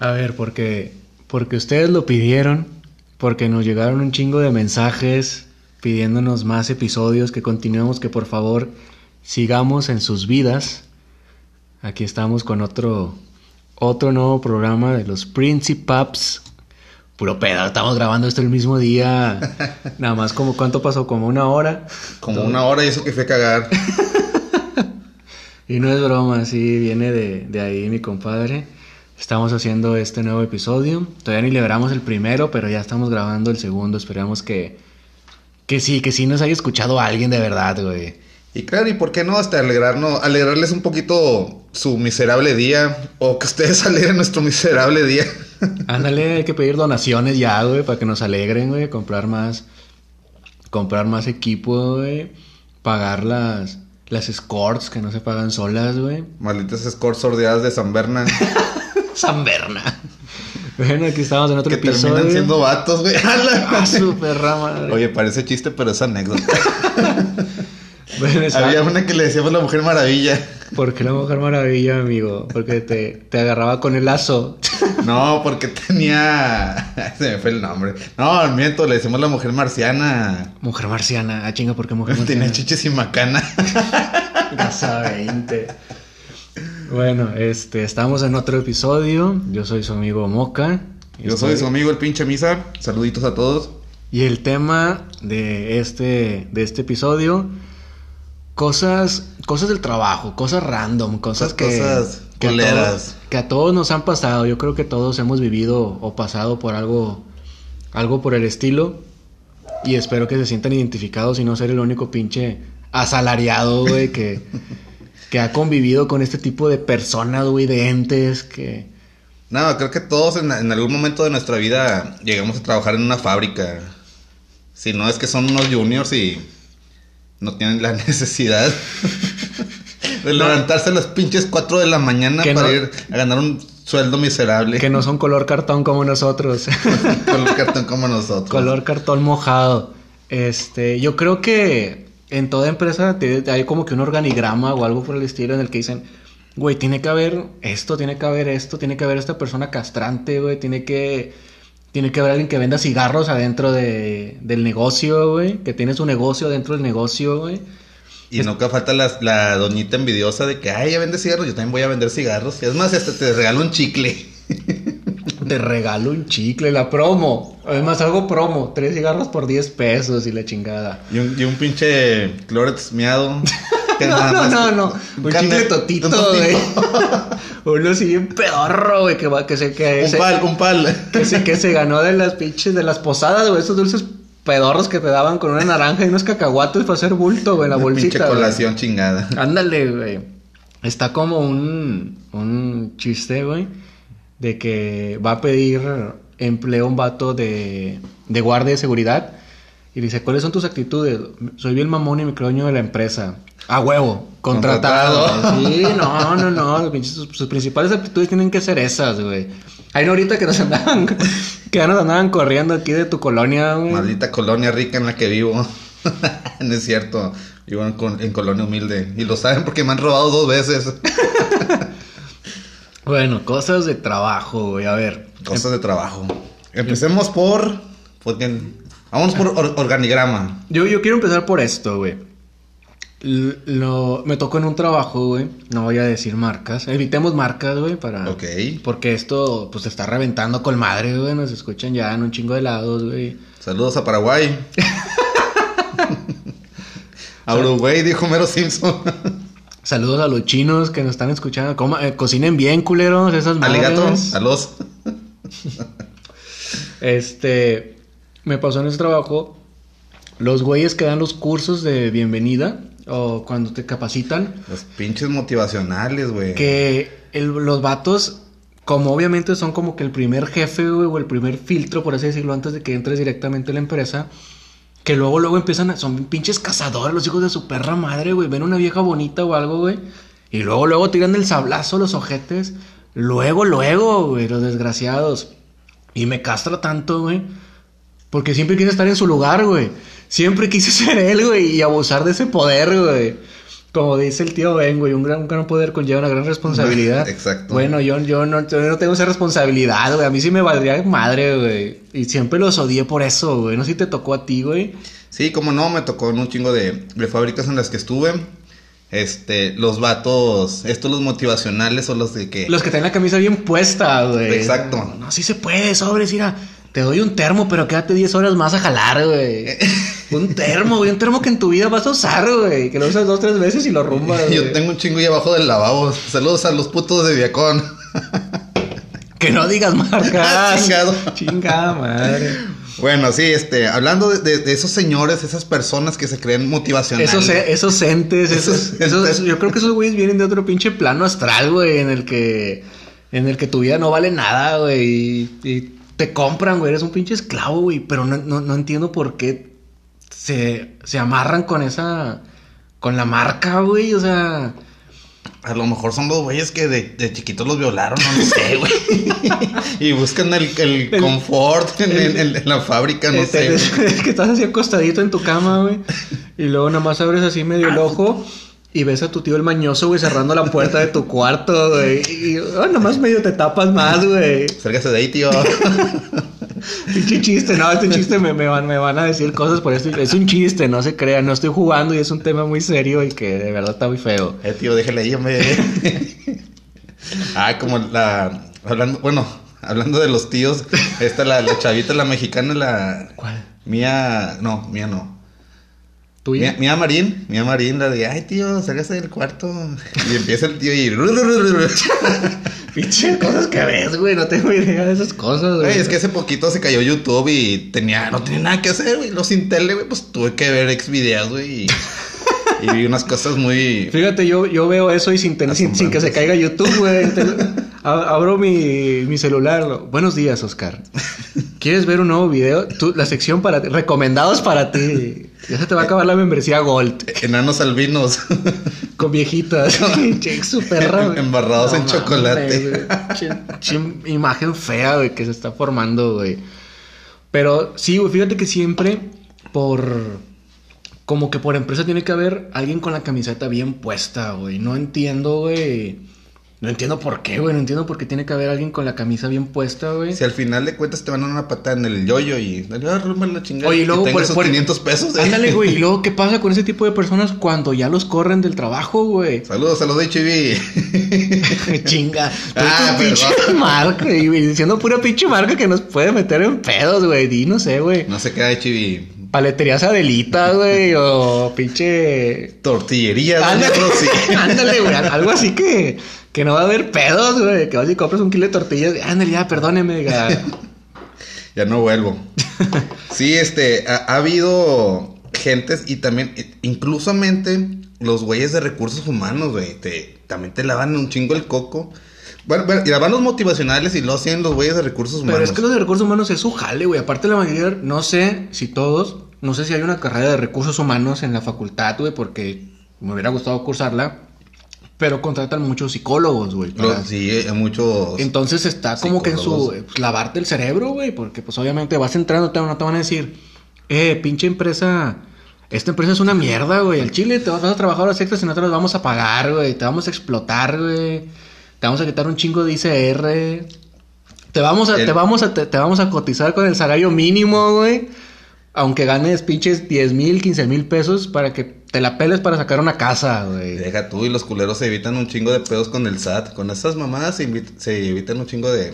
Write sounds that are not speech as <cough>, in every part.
A ver, porque, porque ustedes lo pidieron, porque nos llegaron un chingo de mensajes pidiéndonos más episodios, que continuemos, que por favor sigamos en sus vidas. Aquí estamos con otro, otro nuevo programa de los Principaps. Puro pedo, estamos grabando esto el mismo día. <laughs> Nada más como cuánto pasó, como una hora. Como una hora y eso que fue cagar. <laughs> Y no es broma, sí, viene de, de ahí mi compadre. Estamos haciendo este nuevo episodio. Todavía ni liberamos el primero, pero ya estamos grabando el segundo. Esperamos que, que sí, que sí nos haya escuchado alguien de verdad, güey. Y claro, ¿y por qué no hasta alegrarnos, alegrarles un poquito su miserable día? O que ustedes <laughs> alegren nuestro miserable día. <laughs> Ándale, hay que pedir donaciones ya, güey, para que nos alegren, güey. Comprar más, comprar más equipo, güey. Pagar las, las escorts que no se pagan solas, güey. Malditas escorts sordeadas de San Berna. <laughs> San Berna. Bueno, aquí estamos en otro que episodio. terminan siendo vatos, güey. Ah, <laughs> su perra madre. Oye, parece chiste, pero es anécdota. <laughs> Bueno, esa- Había una que le decíamos la Mujer Maravilla. ¿Por qué la Mujer Maravilla, amigo? Porque te, te agarraba con el lazo. No, porque tenía... <laughs> Se me fue el nombre. No, miento, le decimos la Mujer Marciana. Mujer marciana. Ah, chinga, ¿por qué mujer marciana? Tenía chiches y macana. Casa 20. Bueno, este, estamos en otro episodio. Yo soy su amigo Moca. Yo soy su amigo el pinche Misa. Saluditos a todos. Y el tema de este, de este episodio, cosas, cosas del trabajo, cosas random, cosas que, cosas que, a todos, que a todos nos han pasado. Yo creo que todos hemos vivido o pasado por algo, algo por el estilo. Y espero que se sientan identificados y no ser el único pinche asalariado, güey, que, <laughs> que ha convivido con este tipo de personas, güey, de entes que... No, creo que todos en, en algún momento de nuestra vida llegamos a trabajar en una fábrica. Si no es que son unos juniors y no tienen la <laughs> necesidad de levantarse a las pinches 4 de la mañana para no- ir a ganar un sueldo miserable. Que no son color cartón como nosotros. <laughs> El cartón como nosotros. Color cartón mojado. Este, yo creo que en toda empresa te- hay como que un organigrama o algo por el estilo en el que dicen, güey, tiene que haber esto, tiene que haber esto, tiene que haber esta persona castrante, güey, tiene que, tiene que haber alguien que venda cigarros adentro de, del negocio, güey, que tiene su negocio dentro del negocio, güey. Y nunca falta la, la doñita envidiosa de que, ay, ya vende cigarros, yo también voy a vender cigarros. Y es más, hasta te regalo un chicle. <laughs> Te regalo un chicle, la promo. Además, hago promo, tres cigarros por 10 pesos y la chingada. Y un, y un pinche Clorets miado. <laughs> No, no, no, no. Un cane- chicle totito, un güey. <laughs> Uno así bien pedorro, güey, que va, que se, que un se, pal, un pal. que se, que se ganó de las pinches, de las posadas, güey, esos dulces pedorros que te daban con una naranja y unos cacahuates para hacer bulto, güey, la Una bolsita. pinche güey. colación chingada. Ándale, güey. Está como un, un chiste, güey, de que va a pedir empleo un vato de, de guardia de seguridad y dice, ¿cuáles son tus actitudes? Soy bien mamón y me creo de la empresa. A huevo, contratado. Contratado. Sí, no, no, no. Sus, sus principales actitudes tienen que ser esas, güey. Hay una ahorita que nos <laughs> andaban, que ya nos andaban corriendo aquí de tu colonia, güey. Maldita colonia rica en la que vivo. <laughs> no es cierto. Vivo en, en colonia humilde. Y lo saben porque me han robado dos veces. <laughs> Bueno, cosas de trabajo, güey. A ver. Cosas de trabajo. Empecemos por. Porque, vámonos por or- organigrama. Yo, yo quiero empezar por esto, güey. Lo, me tocó en un trabajo, güey. No voy a decir marcas. Evitemos marcas, güey, para... Ok. Porque esto, pues, se está reventando con madre, güey. Nos escuchan ya en un chingo de lados, güey. Saludos a Paraguay. <laughs> a Uruguay, dijo Mero Simpson. <laughs> Saludos a los chinos que nos están escuchando. Coma- eh, cocinen bien, culeros, esas madres. Los. <laughs> Este, me pasó en ese trabajo. Los güeyes que dan los cursos de bienvenida o cuando te capacitan. Los pinches motivacionales, güey. Que el- los vatos, como obviamente son como que el primer jefe, güey, o el primer filtro, por así decirlo, antes de que entres directamente a la empresa, que luego, luego empiezan a, son pinches cazadores, los hijos de su perra madre, güey, ven una vieja bonita o algo, güey, y luego, luego tiran el sablazo los ojetes, luego, luego, güey, los desgraciados, y me castra tanto, güey, porque siempre quise estar en su lugar, güey, siempre quise <laughs> ser él, güey, y abusar de ese poder, güey. Como dice el tío Ben, güey, un gran, un gran poder conlleva una gran responsabilidad. <laughs> Exacto. Bueno, yo, yo, no, yo no tengo esa responsabilidad, güey. A mí sí me valdría madre, güey. Y siempre los odié por eso, güey. No sé si te tocó a ti, güey. Sí, como no, me tocó en un chingo de, de fábricas en las que estuve. Este, los vatos, estos los motivacionales o los de que... Los que tienen la camisa bien puesta, güey. Exacto. No, sí se puede, sobres, mira. Te doy un termo, pero quédate 10 horas más a jalar, güey. <laughs> un termo, güey. Un termo que en tu vida vas a usar, güey. Que lo usas dos, tres veces y lo rumbas, güey. Yo tengo un chingo ahí abajo del lavabo. Saludos a los putos de Viacón. <laughs> Que no digas marcas. <laughs> Chingado. Chingada madre. Bueno, sí, este, hablando de, de- de esos señores, esas personas que se creen motivacionales. Esos, e- esos entes, esos, Esos yo creo que esos güeyes vienen de otro pinche plano astral, güey, en el que, en el que tu vida no vale nada, güey, y, y te compran, güey, eres un pinche esclavo, güey, pero no, no, no entiendo por qué se, se amarran con esa, con la marca, güey, o sea, A lo mejor son los güeyes que de, de chiquitos los violaron, no sé, güey. <laughs> y buscan el, el El- confort en, en- en- en la fábrica, no sé. es que estás así acostadito en tu cama, güey. Y luego nada más abres así medio el ojo y ves a tu tío el mañoso, güey, cerrando la puerta de tu cuarto, güey. Y oh, nada más medio te tapas más, güey. Sálgase de ahí, tío. <laughs> Pinche chiste, no, este chiste me, me van, me van a decir cosas por esto. Es un chiste, no se crean. No estoy jugando y es un tema muy serio y que de verdad está muy feo. Eh, tío, déjale ahí, hombre. <laughs> ah, como la. Hablando, bueno, hablando de los tíos, esta, la, la chavita, la mexicana, la. ¿Cuál? Mía. No, mía no. Mía, Mía Marín, Mía Marín, la de, ay tío, sálgase del cuarto. Y empieza el tío y. <laughs> Pinche cosas que ves, güey. No tengo idea de esas cosas, güey. Es que hace poquito se cayó YouTube y tenía, no tenía nada que hacer, güey. Los sin tele, güey, pues tuve que ver ex videos, güey. Y, y vi unas cosas muy. Fíjate, yo, yo veo eso y sin, tener- sin, sin que se caiga YouTube, güey. Abro mi, mi celular. lo- Buenos días, Oscar. ¿Quieres ver un nuevo video? Tú- la sección para ti. Recomendados para ti. Ya se te va a acabar la membresía Gold. Enanos albinos. Con viejitas. <laughs> Che, súper raro. Embarrados en chocolate. güey. Imagen fea, güey, que se está formando, güey. Pero sí, güey, fíjate que siempre por... Como que por empresa tiene que haber alguien con la camiseta bien puesta, güey. No entiendo, güey. No entiendo por qué, güey. No entiendo por qué tiene que haber alguien con la camisa bien puesta, güey. Si al final de cuentas te van a dar una patada en el yoyo y dale, ah, la chingada. Oye, y luego por- esos por- 500 pesos. eh. Ándale, güey. Y <laughs> luego, ¿qué pasa con ese tipo de personas cuando ya los corren del trabajo, güey? Saludos a los de HIV. <laughs> Chinga. <laughs> Ah, pinche marca, güey. Diciendo pura pinche marca que nos puede meter en pedos, güey. Di, no sé, güey. no se queda HIV. Paleterías Adelita, güey. O pinche. Tortillería, Ándale, Rosy. ándale, güey. Algo así que, que no va a haber pedos, güey. Que vas y compras un kilo de tortillas. Ándale, ya, perdóneme, diga. <laughs> Ya no vuelvo. <laughs> Sí, este, ha, ha habido gentes y también, eh, inclusamente los güeyes de recursos humanos, güey, te, también te lavan un chingo el coco. Bueno, bueno, y lavan los motivacionales y lo hacen los güeyes de recursos humanos. Pero es que los de recursos humanos es su jale, güey. Aparte, la mayoría, no sé si todos, no sé si hay una carrera de recursos humanos en la facultad, güey, porque me hubiera gustado cursarla. Pero contratan muchos psicólogos, güey. Para- sí, hay muchos. Entonces está como que en su. Pues, lavarte el cerebro, güey. Porque, pues, obviamente vas entrando, te, no te van a decir, eh, pinche empresa. Esta empresa es una mierda, güey. Al chile te vas a trabajar horas extras y no te las vamos a pagar, güey. Te vamos a explotar, güey. Te vamos a quitar un chingo de ICR. Te vamos a, El- te vamos a, te, te vamos a cotizar con el salario mínimo, güey. Aunque ganes pinches 10 mil, 15 mil pesos para que te la peles para sacar una casa, güey. Deja tú y los culeros se evitan un chingo de pedos con el SAT. Con esas mamadas se, evitan un chingo de,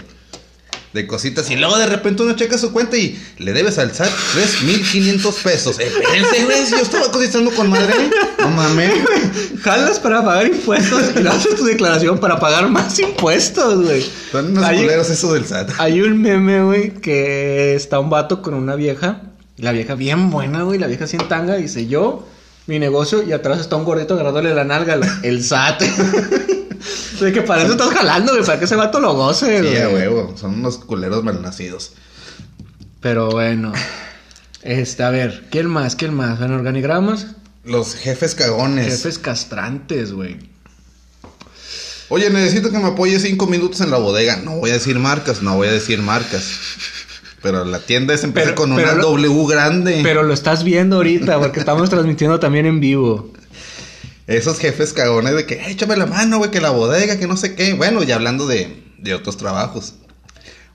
de cositas. Y luego de repente uno checa su cuenta y le debes al SAT 3.500 pesos. Espérense, güey, yo estaba cotizando con madre. No mames. Jalas para pagar impuestos y haces tu declaración para pagar más impuestos, güey. Son unos Hay- culeros eso del SAT. Hay un meme, güey, que está un vato con una vieja. La vieja bien buena, güey. La vieja sin tanga. Dice yo, mi negocio. Y atrás está un gordito agarrándole la nalga. El SAT. <laughs> de que para eso estás jalando, güey. Para que ese vato lo goce, Sí, güey. a huevo. Son unos culeros malnacidos. Pero bueno. Este, a ver. ¿Quién más? ¿Quién más? En organigramas. Los jefes cagones. Jefes castrantes, güey. Oye, necesito que me apoyes cinco minutos en la bodega. No voy a decir marcas, no voy a decir marcas. Pero la tienda es empieza Pero- con pero una lo- W grande. Pero lo estás viendo ahorita porque estamos transmitiendo también en vivo. Esos jefes cagones de que, "Eh, échame la mano, güey, que la bodega, que no sé qué. Bueno, ya hablando de, de otros trabajos.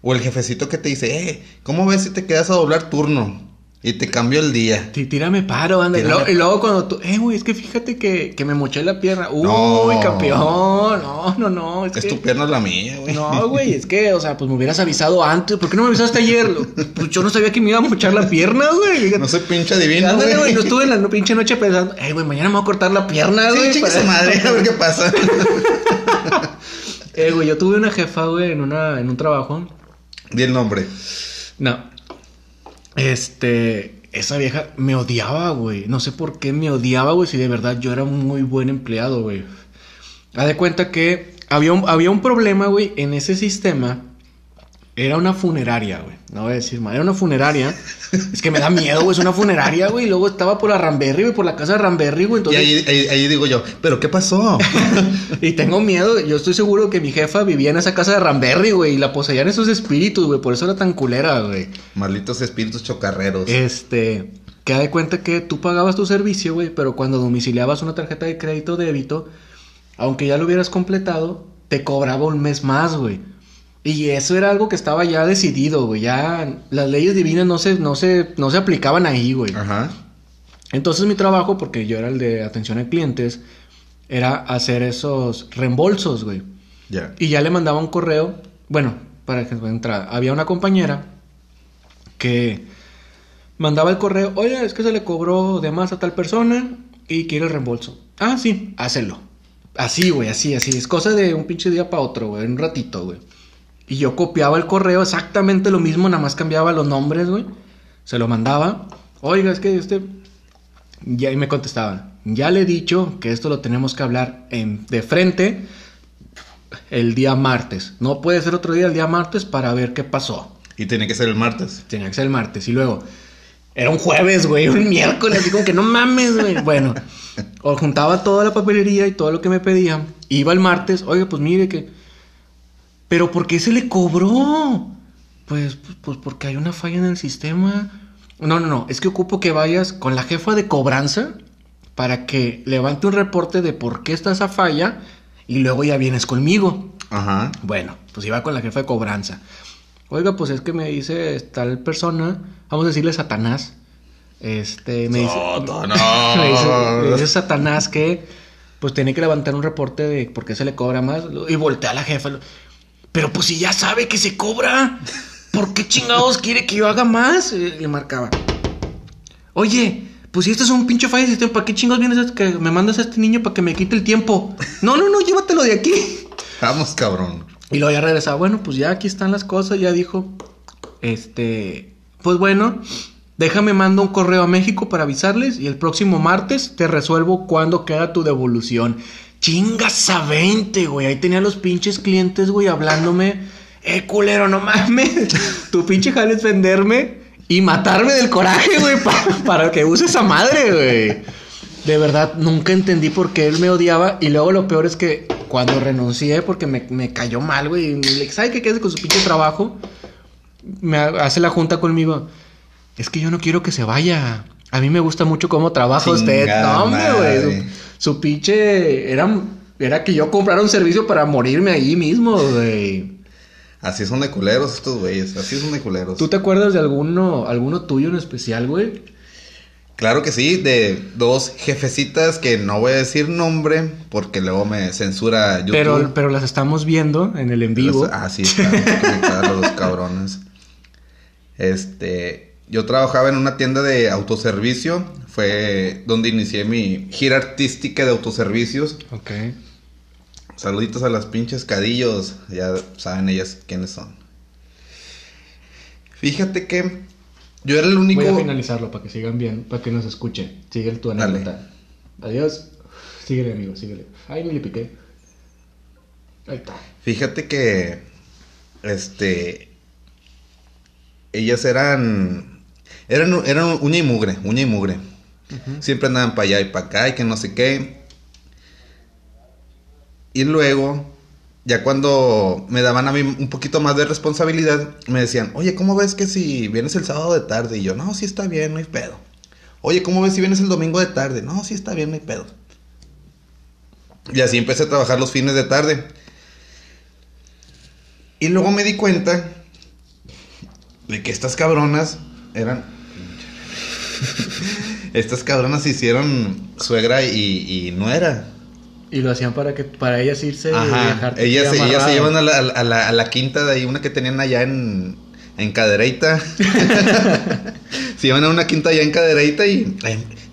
O el jefecito que te dice, eh, ¿cómo ves si te quedas a doblar turno? Y te cambio el día. Sí, tírame paro, anda. Y Tírame luego, y luego cuando tú, eh, güey, es que fíjate que, que me moché la pierna. Uy, No. campeón. No, no, no. Es, Es que, tu pierna la mía, güey. No, güey, es que, o sea, pues me hubieras avisado antes. ¿Por qué no me avisaste ayer? Pues yo no sabía que me iba a mochar la pierna, güey. No soy pinche adivino, Ándale, güey, güey. no estuve en la pinche noche pensando, eh, güey, mañana me voy a cortar la pierna, Sí, güey. chingue para- su madre, a ver qué pasa. <laughs> Eh, güey, yo tuve una jefa, güey, en, una, en un trabajo. Di el nombre. No. Este. Esa vieja me odiaba, güey. No sé por qué me odiaba, güey, si de verdad yo era un muy buen empleado, güey. Haz de cuenta que había un, había un problema, güey, en ese sistema. Era una funeraria, güey. No voy a decir más. Era una funeraria. Es que me da miedo, güey. Es una funeraria, güey. Y luego estaba por la Ramberry, güey, por la casa de Ramberry, güey. Y Entonces, ahí, ahí- ahí digo yo, ¿pero qué pasó? <laughs> y tengo miedo. Yo estoy seguro que mi jefa vivía en esa casa de Ramberry, güey. Y la poseían esos espíritus, güey. Por eso era tan culera, güey. Malditos espíritus chocarreros. Este, que da de cuenta que tú pagabas tu servicio, güey, pero cuando domiciliabas una tarjeta de crédito débito, aunque ya lo hubieras completado, te cobraba un mes más, güey. Y eso era algo que estaba ya decidido, güey. Ya las leyes divinas no se, no se, no se aplicaban ahí, güey. Ajá. Entonces mi trabajo, porque yo era el de atención a clientes, era hacer esos reembolsos, güey. Ya. Y ya le mandaba un correo. Bueno, para que entrar. Había una compañera que mandaba el correo. Oye, es que se le cobró de más a tal persona y quiere el reembolso. Ah, sí, hácelo. Así, güey, así, así. Es cosa de un pinche día para otro, güey. Un ratito, güey. Y yo copiaba el correo exactamente lo mismo, nada más cambiaba los nombres, güey. Se lo mandaba. Oiga, es que este. Y ahí me contestaban. Ya le he dicho que esto lo tenemos que hablar en, de frente el día martes. No puede ser otro día el día martes para ver qué pasó. Y tiene que ser el martes. Tenía que ser el martes. Y luego, era un jueves, güey, un miércoles. Así como que no mames, güey. Bueno, o juntaba toda la papelería y todo lo que me pedían. Iba el martes, oiga, pues mire que. Pero ¿por qué se le cobró? Pues, pues, pues porque hay una falla en el sistema. No, no, no. Es que ocupo que vayas con la jefa de cobranza para que levante un reporte de por qué está esa falla y luego ya vienes conmigo. Ajá. Bueno, pues iba con la jefa de cobranza. Oiga, pues es que me dice tal persona, vamos a decirle Satanás. Este, me dice. Satanás. <laughs> me, dice, me dice Satanás que pues tiene que levantar un reporte de por qué se le cobra más. Y voltea a la jefa. Pero pues si ya sabe que se cobra, ¿por qué chingados quiere que yo haga más? Y le marcaba. Oye, pues si este es un pinche sistema, ¿para qué chingados vienes que me mandas a este niño para que me quite el tiempo? No, no, no, llévatelo de aquí. Vamos, cabrón. Y luego ya regresaba, bueno, pues ya aquí están las cosas, ya dijo, este, pues bueno, déjame mando un correo a México para avisarles y el próximo martes te resuelvo cuándo queda tu devolución. Chingas a 20, güey, ahí tenía los pinches clientes, güey, hablándome, eh, culero, no mames, <laughs> tu pinche jale es venderme y matarme del coraje, güey, pa- para que use esa madre, güey. De verdad, nunca entendí por qué él me odiaba. Y luego lo peor es que cuando renuncié, porque me, me cayó mal, güey. dije, ¿sabe qué hace con su pinche trabajo? Me ha- hace la junta conmigo. Es que yo no quiero que se vaya. A mí me gusta mucho cómo trabaja usted. No, hombre, güey. Su, pinche. Era, era que yo comprara un servicio para morirme allí mismo, güey. Así son de culeros estos güeyes. Así son de culeros. ¿Tú te acuerdas de alguno, alguno tuyo en especial, güey? Claro que sí, de dos jefecitas que no voy a decir nombre porque luego me censura YouTube. Pero, pero las estamos viendo en el en vivo. Los- Ah, sí, están <laughs> conectados los cabrones. Este, yo trabajaba en una tienda de autoservicio, fue donde inicié mi gira artística de autoservicios. Ok. Saluditos a las pinches cadillos, ya saben ellas quiénes son. Fíjate que yo era el único... Voy a finalizarlo para que sigan bien, para que nos escuchen. Sigue tu Dale. anécdota. Adiós. Síguele, amigo, síguele. Ay, me le piqué. Ahí está. Fíjate que, este, ellas eran, eran, eran uña y mugre, uña y mugre. Siempre andaban para allá y para acá y que no sé qué. Y luego, ya cuando me daban a mí un poquito más de responsabilidad, me decían, oye, ¿cómo ves que si vienes el sábado de tarde? Y yo, no, sí está bien, no hay pedo. Oye, ¿cómo ves si vienes el domingo de tarde? No, sí está bien, no hay pedo. Y así empecé a trabajar los fines de tarde. Y luego me di cuenta de que estas cabronas eran. <laughs> estas cabronas se hicieron suegra y, y nuera. Y lo hacían para que para ellas irse y Ajá. dejarte Ellas, ellas se llevan a la, a la- a la quinta de ahí, una que tenían allá en, en Cadereyta. <laughs> se iban a una quinta allá en Cadereyta y,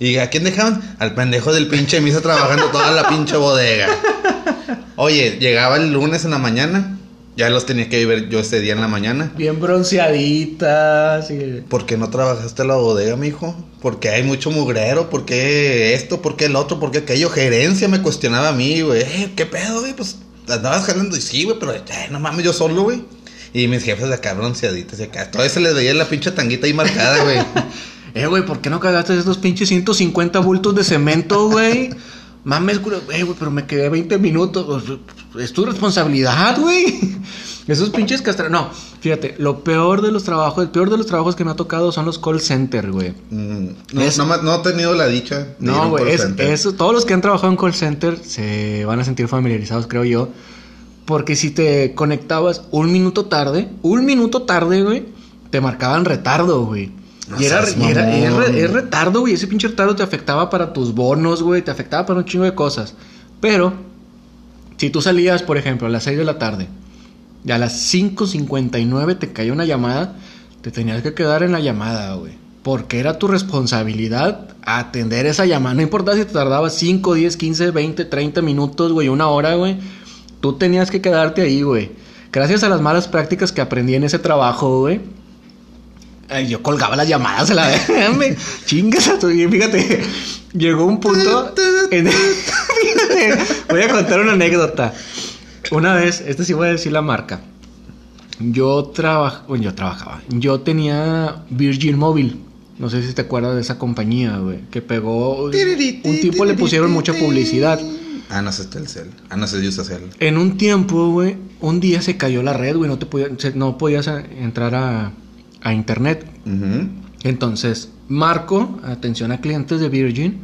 y ¿a quién dejaban? Al pendejo del pinche misa trabajando toda la pinche bodega. <laughs> Oye, llegaba el lunes en la mañana, ya los tenía que ver yo ese día en la mañana. Bien bronceaditas. y- ¿Por qué no trabajaste la bodega, mijo? ¿Por qué hay mucho mugrero? ¿Por qué esto? ¿Por qué el otro? ¿Por qué aquello? Gerencia me cuestionaba a mí, güey. Eh, ¿Qué pedo, güey? Pues andabas jalando y sí, güey, pero eh, no mames, yo solo, güey. Y mis jefes de acá bronceaditos y acá. Todavía se les veía la pinche tanguita ahí marcada, güey. <laughs> Eh, güey, ¿por qué no cagaste esos pinches 150 bultos de cemento, güey? Mames, güey, eh, güey, pero me quedé 20 minutos. Es tu responsabilidad, güey. <laughs> Esos pinches castras. No, fíjate, lo peor de los trabajos, el peor de los trabajos que me ha tocado son los call center, güey. Mm, no, Es- no, ma- no he tenido la dicha. de No, güey, es, eso, todos los que han trabajado en call center se van a sentir familiarizados, creo yo. Porque si te conectabas un minuto tarde, un minuto tarde, güey, te marcaban retardo, güey. No Y era, y era- y retardo, güey. Ese pinche retardo te afectaba para tus bonos, güey. Te afectaba para un chingo de cosas. Pero, si tú salías, por ejemplo, a las 6 de la tarde y a las 5.59 te cayó una llamada, te tenías que quedar en la llamada, güey. Porque era tu responsabilidad atender esa llamada. No importa si te tardaba 5, 10, 15, 20, 30 minutos, güey, una hora, güey. Tú tenías que quedarte ahí, güey. Gracias a las malas prácticas que aprendí en ese trabajo, güey. Ay, yo colgaba las llamadas a la vez. <laughs> me Chingas a tu. y Fíjate, llegó un punto. en- Fíjate, <laughs> voy a contar una anécdota. Una vez, este sí voy a decir la marca. Yo trabajaba. Bueno, yo trabajaba. Yo tenía Virgin Mobile. No sé si te acuerdas de esa compañía, güey. Que pegó. Un tiempo le pusieron mucha publicidad. Ah, no sé, está el cel. Ah, no sé, yo usa cel. En un tiempo, güey, un día se cayó la red, güey. No, te no podías entrar a, a internet. Entonces, marco atención a clientes de Virgin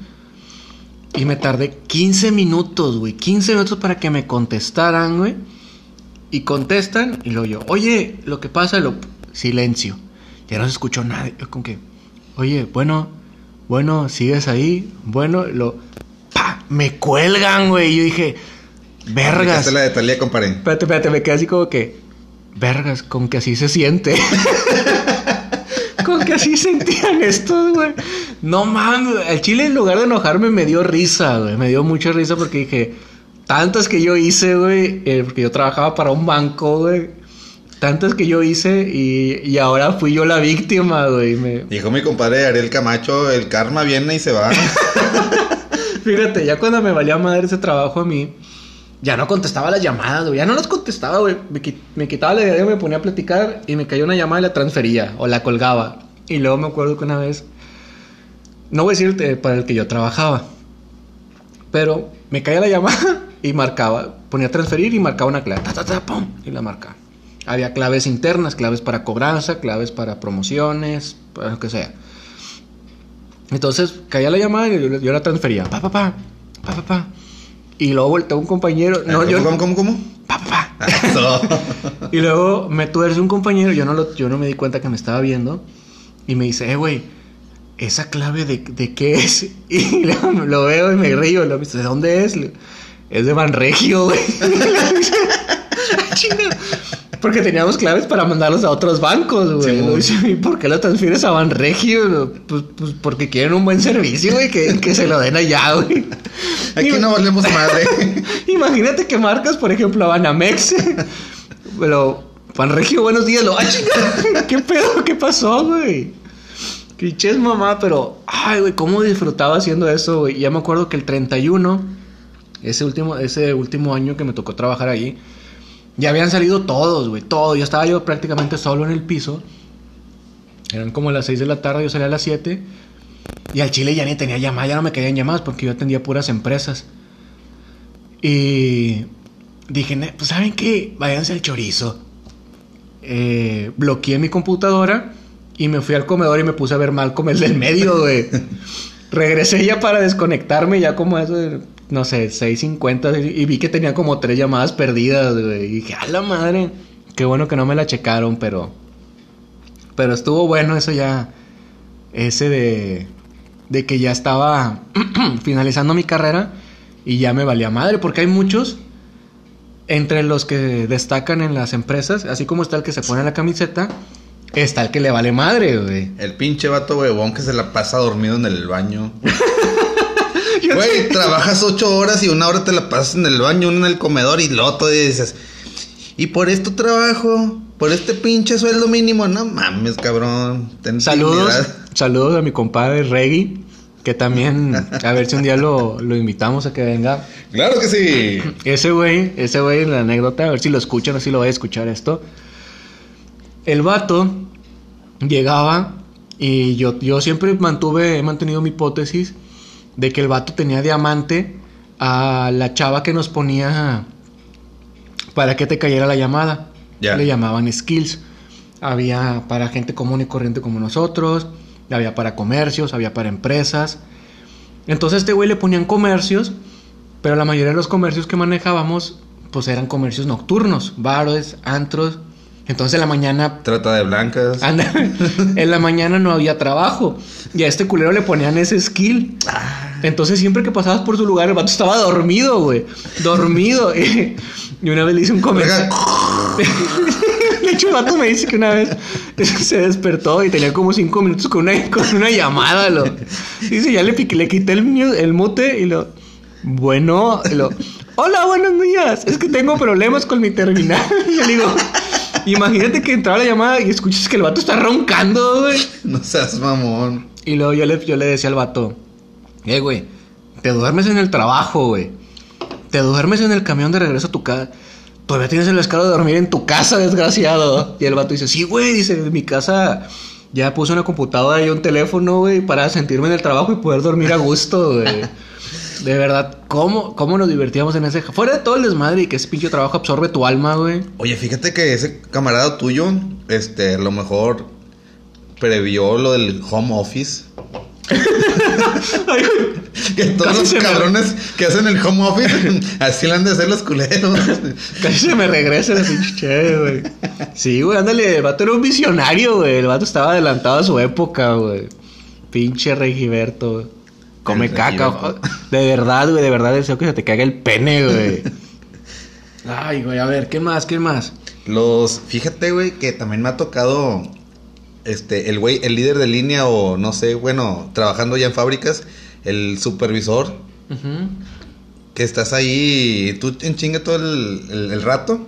y me tardé 15 minutos, güey. 15 minutos para que me contestaran, güey. Y contestan y luego yo, oye, lo que pasa, lo... silencio. Ya no se escuchó nada. Yo con que, oye, bueno, bueno, sigues ahí. Bueno, lo... ¡Pa! Me cuelgan, güey. Yo dije, vergas. Aplicaste la de Talía, compadre. Espérate, espérate, me quedé así como que. Vergas, con que así se siente. <laughs> con que así sentían estos, güey. No mames, el chile en lugar de enojarme me dio risa, güey. Me dio mucha risa porque dije, tantas que yo hice, güey, eh, porque yo trabajaba para un banco, güey. Tantas que yo hice y, y ahora fui yo la víctima, güey. Me- Dijo mi compadre Ariel Camacho, el karma viene y se va. <laughs> Fíjate, ya cuando me valía madre ese trabajo a mí, ya no contestaba las llamadas. Ya no las contestaba, güey. Me, qui- me quitaba la idea, me ponía a platicar y me cayó una llamada y la transfería o la colgaba. Y luego me acuerdo que una vez, no voy a decirte para el que yo trabajaba, pero me caía la llamada <laughs> y marcaba, ponía a transferir y marcaba una clave, ta, ta, ta, pum, y la marcaba. Había claves internas, claves para cobranza, claves para promociones, para lo que sea. Entonces caía la llamada y yo, yo la transfería. Pa, pa, pa, pa, pa, pa. Y luego volteó un compañero. No, ¿Cómo, yo. ¿Cómo, cómo, cómo? Pa, pa, pa. Eso. Y luego me tuerce un compañero. Yo no, lo, yo no me di cuenta que me estaba viendo. Y me dice, eh, güey, ¿esa clave de, de qué es? <laughs> Y luego lo veo y me río. Lo, ¿De dónde es? Es de Banregio, güey. <laughs> "Ah, Chinga. Porque teníamos claves para mandarlos a otros bancos, güey. Sí, ¿Y por qué lo transfieres a Banregio? Pues, pues porque quieren un buen servicio, güey, que, que se lo den allá, güey. Aquí no valemos madre. <laughs> Imagínate que marcas, por ejemplo, a Banamex. Pero, Panregio, buenos días. Lo, ¡Ah, chinga! ¿Qué pedo? ¿Qué pasó, güey? Pinches mamá, pero, ay, güey, cómo disfrutaba haciendo eso, güey. Ya me acuerdo que el 31, ese último, ese último año que me tocó trabajar ahí, ya habían salido todos, güey, todos. Ya estaba yo prácticamente solo en el piso. Eran como las 6 de la tarde, yo salía a las 7. Y al chile ya ni tenía llamadas, ya no me caían llamadas porque yo atendía puras empresas. Y dije, "Ne- pues ¿saben qué? Váyanse al chorizo. Eh, bloqueé mi computadora y me fui al comedor y me puse a ver mal como el del medio, güey. <laughs> Regresé ya para desconectarme, ya como eso de no sé, 6.50 y vi que tenía como tres llamadas perdidas, güey. Y dije, a la madre, qué bueno que no me la checaron, pero... Pero estuvo bueno eso ya, ese de, de que ya estaba <clears throat> finalizando mi carrera y ya me valía madre, porque hay muchos entre los que destacan en las empresas, así como está el que se pone la camiseta, está el que le vale madre, güey. El pinche vato huevón que se la pasa dormido en el baño. <laughs> <laughs> Güey, trabajas ocho horas y una hora te la pasas en el baño, una en el comedor y lo otro y dices, y por esto trabajo, por este pinche sueldo mínimo, no mames, cabrón. ten Saludos, dignidad. saludos a mi compadre Reggie, que también, a ver si un día lo, lo invitamos a que venga. Claro que sí. Ese güey, ese güey, la anécdota, a ver si lo escuchan o si lo voy a escuchar esto. El vato llegaba y yo, yo siempre mantuve, he mantenido mi hipótesis de que el vato tenía diamante a la chava que nos ponía para que te cayera la llamada. Ya. Le llamaban skills. Había para gente común y corriente como nosotros, había para comercios, había para empresas. Entonces a este güey le ponían comercios, pero la mayoría de los comercios que manejábamos pues eran comercios nocturnos, bares, antros. Entonces en la mañana Trata de blancas. Anda, <laughs> en la mañana no había trabajo. Y a este culero le ponían ese skill. Entonces siempre que pasabas por su lugar, el vato estaba dormido, güey. Dormido. <laughs> Y una vez le hice un comercial. <laughs> De hecho, el vato me dice que una vez se despertó y tenía como cinco minutos con una, con una llamada. Lo. Dice, ya le, piqué- le quité el, el mute y lo... Bueno, y lo... Hola, buenos días. Es que tengo problemas con mi terminal. Y yo le digo... Imagínate que entraba la llamada y escuchas que el vato está roncando, güey. No seas mamón. Y luego yo le, yo le decía al vato, eh, güey, te duermes en el trabajo, güey. Te duermes en el camión de regreso a tu casa. Todavía tienes el descaro de dormir en tu casa, desgraciado. Y el vato dice, sí, güey, dice, en mi casa ya puse una computadora y un teléfono, güey, para sentirme en el trabajo y poder dormir a gusto, güey. De verdad, ¿cómo, ¿cómo nos divertíamos en ese... Fuera de todo el desmadre y que ese pinche trabajo absorbe tu alma, güey. Oye, fíjate que ese camarada tuyo, este, a lo mejor previó lo del home office. <laughs> Que todos Casi los me- cabrones que hacen el home office, <laughs> así le han de hacer los culeros. Casi se me regresa la pinche chévere, güey. Sí, güey, ándale, el vato era un visionario, güey. El vato estaba adelantado a su época, güey. Pinche Regiberto, güey. Come El caca. Regiberto. De verdad, güey, de verdad deseo que se te caiga el pene, güey. <laughs> Ay, güey, a ver, ¿qué más? ¿Qué más? Los, fíjate, güey, que también me ha tocado, este, el güey, el líder de línea o no sé, bueno, trabajando ya en fábricas, el supervisor, que estás ahí, tú en chinga todo el, el- el rato.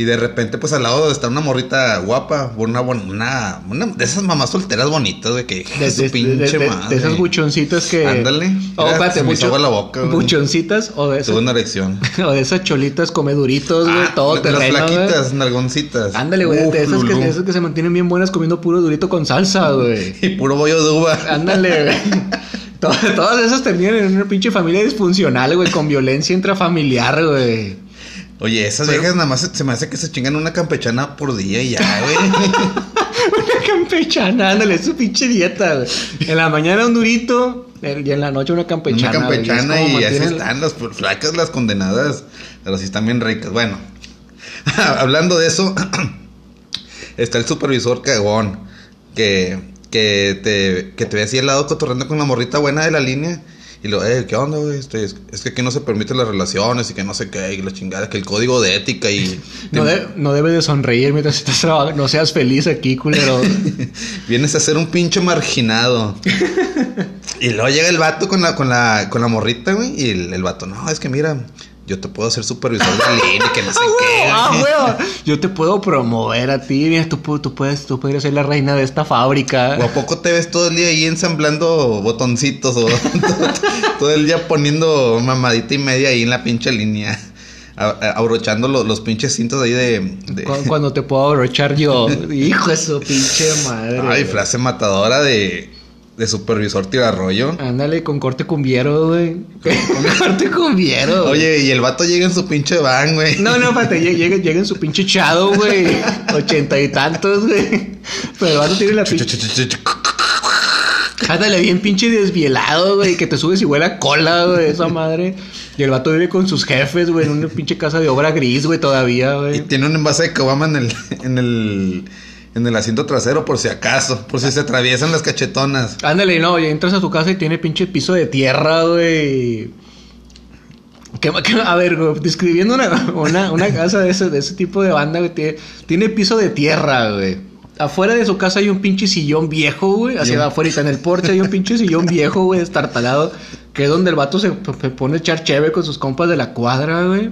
Y de repente, pues al lado está una morrita guapa, una, una, una de esas mamás solteras bonitas, de que De, su de- pinche de- madre. de esas buchoncitas que. Ándale. Oh, espérate, se me bucho- agua la boca, güey. Buchoncitas o de esas. Tuve una erección. <laughs> O de esas cholitas come duritos, güey, Ah, todo las terreno, güey. flaquitas, nalgoncitas. Ándale, güey, Uf, de esas que, de esas que se mantienen bien buenas comiendo puro durito con salsa, güey. <laughs> Y puro bollo de uva. Ándale, güey. <laughs> Todas, todas esas terminan en una pinche familia disfuncional, güey, con violencia intrafamiliar, güey. Oye, esas Pero- viejas nada más se, se me hace que se chingan una campechana por día y ya, güey. <laughs> Una campechana, ándale, su pinche dieta, güey. En la mañana un durito y en la noche una campechana. una campechana y así están las flacas, las condenadas. Pero sí están bien ricas. Bueno, <laughs> hablando de eso, <clears throat> está el supervisor cagón que, que, te, que te ve así al lado cotorreando con la morrita buena de la línea. Y lo, eh, ¿qué onda, güey? Este, es, es que aquí no se permiten las relaciones y que no sé qué, y la chingada, que el código de ética y... <laughs> No, de- no debe de sonreír mientras estás trabajando. No seas feliz aquí, culero. <laughs> Vienes a ser un pinche marginado. <laughs> y luego llega el vato con la, con la, con la morrita, güey. Y el, el vato, no, es que mira, yo te puedo hacer supervisor de línea y que no <laughs> sé qué. Ah, <laughs> güey". güey. Yo te puedo promover a ti. Mira, tú, tú puedes, tú podrías ser la reina de esta fábrica. ¿O a poco te ves todo el día ahí ensamblando botoncitos o <laughs> todo, todo el día poniendo mamadita y media ahí en la pinche línea? Abrochando lo- los pinches cintos ahí de... de- Cu- Cuando te puedo abrochar yo. Hijo de su pinche madre. Ay, frase matadora de, de supervisor tirarrollo. Ándale con corte cumbiero, güey. <laughs> Con corte cumbiero. güey. Oye, y el vato llega en su pinche van, güey. No, no, espérate, lle- llega, llega en su pinche chado, güey. <laughs> Ochenta y tantos, güey. Pero el vato tiene la pinche. Ándale bien pinche desvielado, güey. Que te subes y huele a cola, güey. Esa madre. Y el vato vive con sus jefes, güey, en una pinche casa de obra gris, güey, todavía, Y güey. tiene un envase de caguama en el, en el, en el asiento trasero por si acaso, por si se atraviesan las cachetonas. Ándale, no, y entras a su casa y tiene pinche piso de tierra, güey. ¿Qué, qué- a ver, güey, describiendo una, una, una casa de ese, de ese tipo de banda, güey, tiene, tiene piso de tierra, güey. Afuera de su casa hay un pinche sillón viejo, güey. Hacia un- afuera, en el porche hay un pinche sillón viejo, güey, estartalado. Que es donde el vato se, se pone a echar cheve con sus compas de la cuadra, güey.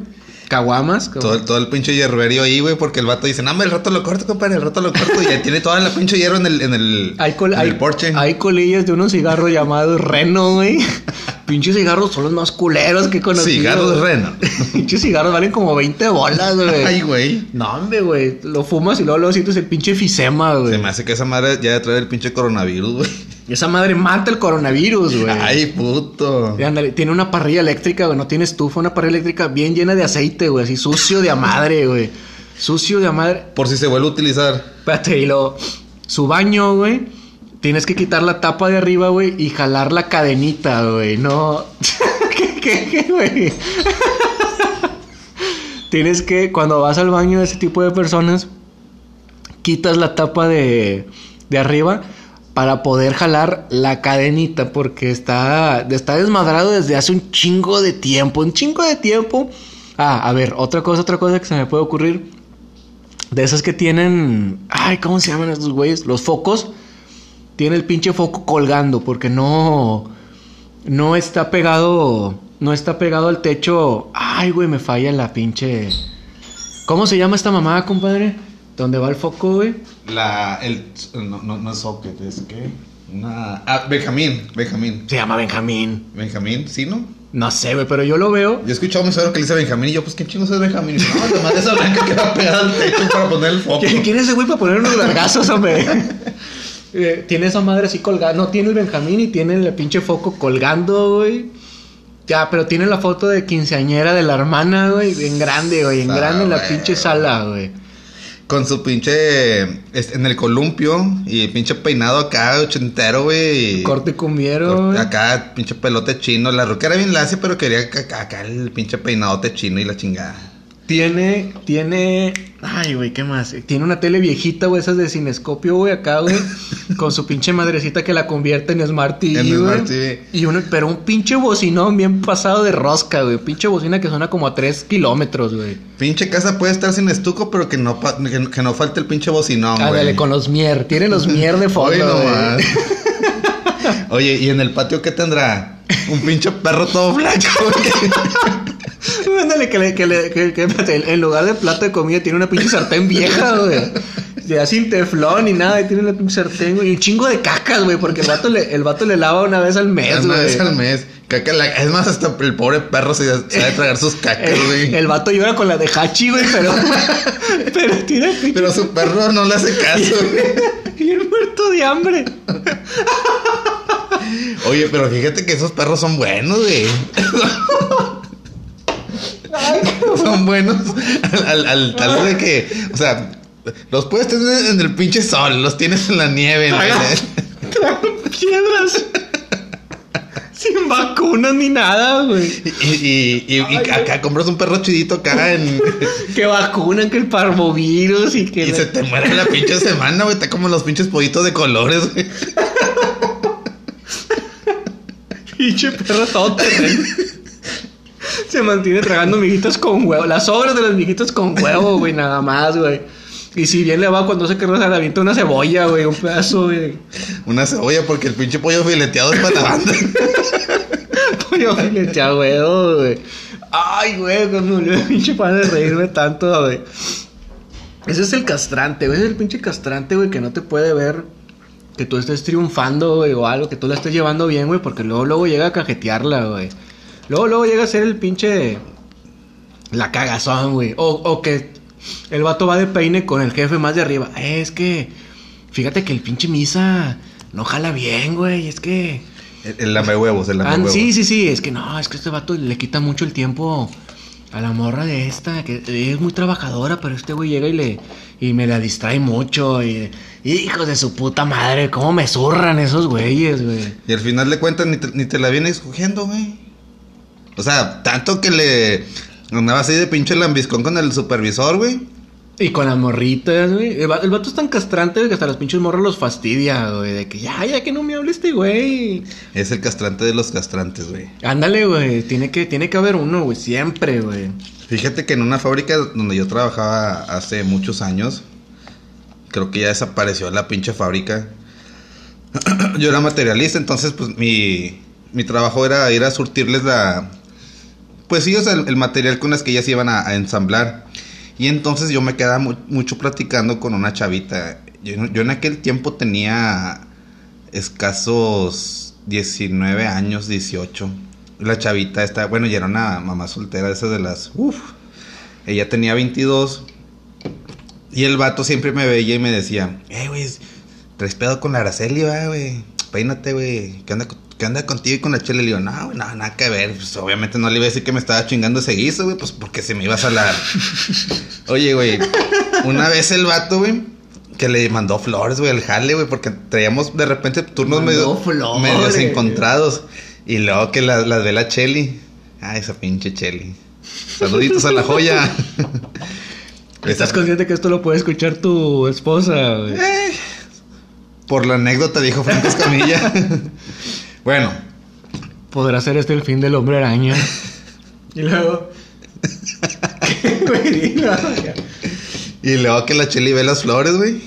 Caguamas. Todo, el- todo el pinche hierberio ahí, güey, porque el vato dice, no, el rato lo corto, compadre, el rato lo corto. Y ahí tiene toda la pinche hierro en el, en el, Hay, col- en hay, el porche. hay colillas de unos cigarros llamados Reno, güey. <laughs> Pinches cigarros son los más culeros que he conocido. Cigarros Reno. <laughs> Pinches cigarros valen como 20 bolas, güey. <laughs> Ay, güey. No, hombre, güey. Lo fumas y luego, luego sientes el pinche fisema, Se güey. me hace que esa madre ya trae el pinche coronavirus, güey. Y esa madre mata el coronavirus, güey. Ay, puto. Y ándale, tiene una parrilla eléctrica, güey. No tiene estufa, una parrilla eléctrica bien llena de aceite, güey. Así sucio de a madre, güey. Sucio de a madre. Por si se vuelve a utilizar. Espérate, y luego, su baño, güey. Tienes que quitar la tapa de arriba, güey, y jalar la cadenita, güey. No. <laughs> ¿Qué, qué, qué, güey? <laughs> Tienes que, cuando vas al baño de ese tipo de personas, quitas la tapa de, de arriba para poder jalar la cadenita, porque está, está desmadrado desde hace un chingo de tiempo. Un chingo de tiempo. Ah, a ver, otra cosa, otra cosa que se me puede ocurrir. De esas que tienen. Ay, ¿cómo se llaman estos güeyes? Los focos. Tiene el pinche foco colgando porque no. No está pegado. No está pegado al techo. Ay, güey, me falla la pinche. ¿Cómo se llama esta mamada, compadre? ¿Dónde va el foco, güey? La, el, no, no, no es socket, es que, una, ah, Benjamín, Benjamín, Se llama Benjamín. Benjamín, ¿sí, no? No sé, güey, pero yo lo veo. Yo he escuchado a mi suegro que le dice Benjamín y yo, pues, ¿quién chingos es Benjamín? Y dice, no, la madre esa blanca que va al techo para poner el foco. ¿Quién es ese güey para poner unos largazos, hombre? <laughs> Eh, tiene esa madre así colgada. No tiene el Benjamín y tiene el pinche foco colgando, güey. Ya, pero tiene la foto de quinceañera de la hermana, güey. En grande, güey. En grande en la pinche sala, güey. Con su pinche, este, en el columpio y pinche peinado acá, ochentero, güey. y- Corte cumbiero, Corte-. Acá, pinche pelote chino. La ruca era bien lacia, pero quería acá, acá el pinche peinadote chino y la chingada. Tiene, tiene. Ay, güey, ¿qué más? Tiene una tele viejita, güey, esas de cinescopio, güey, acá, güey. <laughs> con su pinche madrecita que la convierte en Smart TV, En güey. Smart TV. Y uno, pero un pinche bocinón bien pasado de rosca, güey. Pinche bocina que suena como a 3 kilómetros, güey. Pinche casa puede estar sin estuco, pero que no, pa- que, que no falte el pinche bocinón, güey. Ándale, con los mier. Tiene los mier de <laughs> fondo, güey. nomás. <laughs> Oye, ¿y en el patio qué tendrá? Un pinche perro todo blanco. Ándale, que, le, que, le, que, que, en lugar de plato de comida tiene una pinche sartén vieja, <laughs> güey. Ya sin teflón ni nada, y tiene una pinche sartén, güey. Y un chingo de cacas, güey, porque el vato le, el vato le lava una vez al mes, Una güey. vez al mes. Caca la- es más, hasta el pobre perro se, de tragar sus cacas, El, güey. el vato llora con la de Hachi, güey, pero. <laughs> pero tiene pinche. Pero su perro no le hace caso, güey. <laughs> Bien muerto de hambre. Oye, pero fíjate que esos perros son buenos, güey. <laughs> son buenos al, al, al tal de que, o sea, los puedes tener en el pinche sol, los tienes en la nieve. en piedras. Sin vacunas ni nada, güey. Y, y, y, y Ay, acá compras un perro chidito acá en, <laughs> Que vacunan, que el parvovirus y que. y la- se te muere la pinche semana, güey. Está como los pinches pollitos de colores, güey. <laughs> Pinche perro todo terreno. <laughs> Se mantiene tragando miguitas con huevo. Las sobras de las miguitas con huevo, güey, nada más, güey. Y si bien le va cuando se querrá se le avienta una cebolla, güey, un pedazo, güey. Una cebolla porque el pinche pollo fileteado es para la banda. <laughs> Pollo fileteado, güey, güey. Ay, güey, me murió el pinche pan de reírme tanto, güey. Ese es el castrante, güey. Ese es el pinche castrante, güey, que no te puede ver que tú estés triunfando, güey, o algo, que tú la estés llevando bien, güey, porque luego, luego llega a cajetearla, güey. Luego, luego llega a ser el pinche. La cagazón, güey. O, o que el vato va de peine con el jefe más de arriba. Eh, es que. Fíjate que el pinche misa no jala bien, güey. Es que. El, el lame huevos, el lame Ah, huevos. sí, sí, sí. Es que no, es que este vato le quita mucho el tiempo a la morra de esta, que es muy trabajadora, pero este güey llega y le y me la distrae mucho. Y, hijos de su puta madre, cómo me zurran esos güeyes, güey. Y al final de cuentas ni te, ni te la vienes escogiendo, güey. O sea, tanto que le andaba así de pinche lambiscón con el supervisor, güey. Y con las morritas, güey. El, va- el vato es tan castrante que hasta los pinches morros los fastidia, güey. De que ya, ya que no me hable este güey. Es el castrante de los castrantes, güey. Ándale, güey. Tiene que, tiene que haber uno, güey. Siempre, güey. Fíjate que en una fábrica donde yo trabajaba hace muchos años, creo que ya desapareció la pinche fábrica. <clears throat> yo era materialista, entonces pues mi, mi trabajo era ir a surtirles la... Pues sí, o sea, el, material con las que ellas iban a, ensamblar. Y entonces yo me quedaba mu- mucho platicando con una chavita. Yo, en aquel tiempo tenía escasos 19 años, 18. La chavita está, bueno, ya era una mamá soltera, esa de las, uff. Ella tenía 22. Y el vato siempre me veía y me decía, eh, güey, traes pedo con la Araceli, güey. Peínate, güey. ¿Qué onda, ¿Qué onda contigo y con la chela? Le digo, no, güey, no, nada que ver. Pues obviamente no le iba a decir que me estaba chingando ese guiso, güey, pues porque se me iba a salar. <laughs> Oye, güey, una vez el vato, güey, que le mandó flores, güey, al jale, güey, porque traíamos de repente turnos Mandó medio, flores. medios encontrados. Y luego que las las ve la Cheli. Ah, esa pinche Cheli. Saluditos a la joya. <laughs> ¿Estás consciente que esto lo puede escuchar tu esposa, güey? Eh, por la anécdota, dijo Franco Escamilla. <laughs> bueno, ¿Podrá ser este el fin del hombre araña? <laughs> y luego... <laughs> Y luego que la Cheli ve las flores, güey.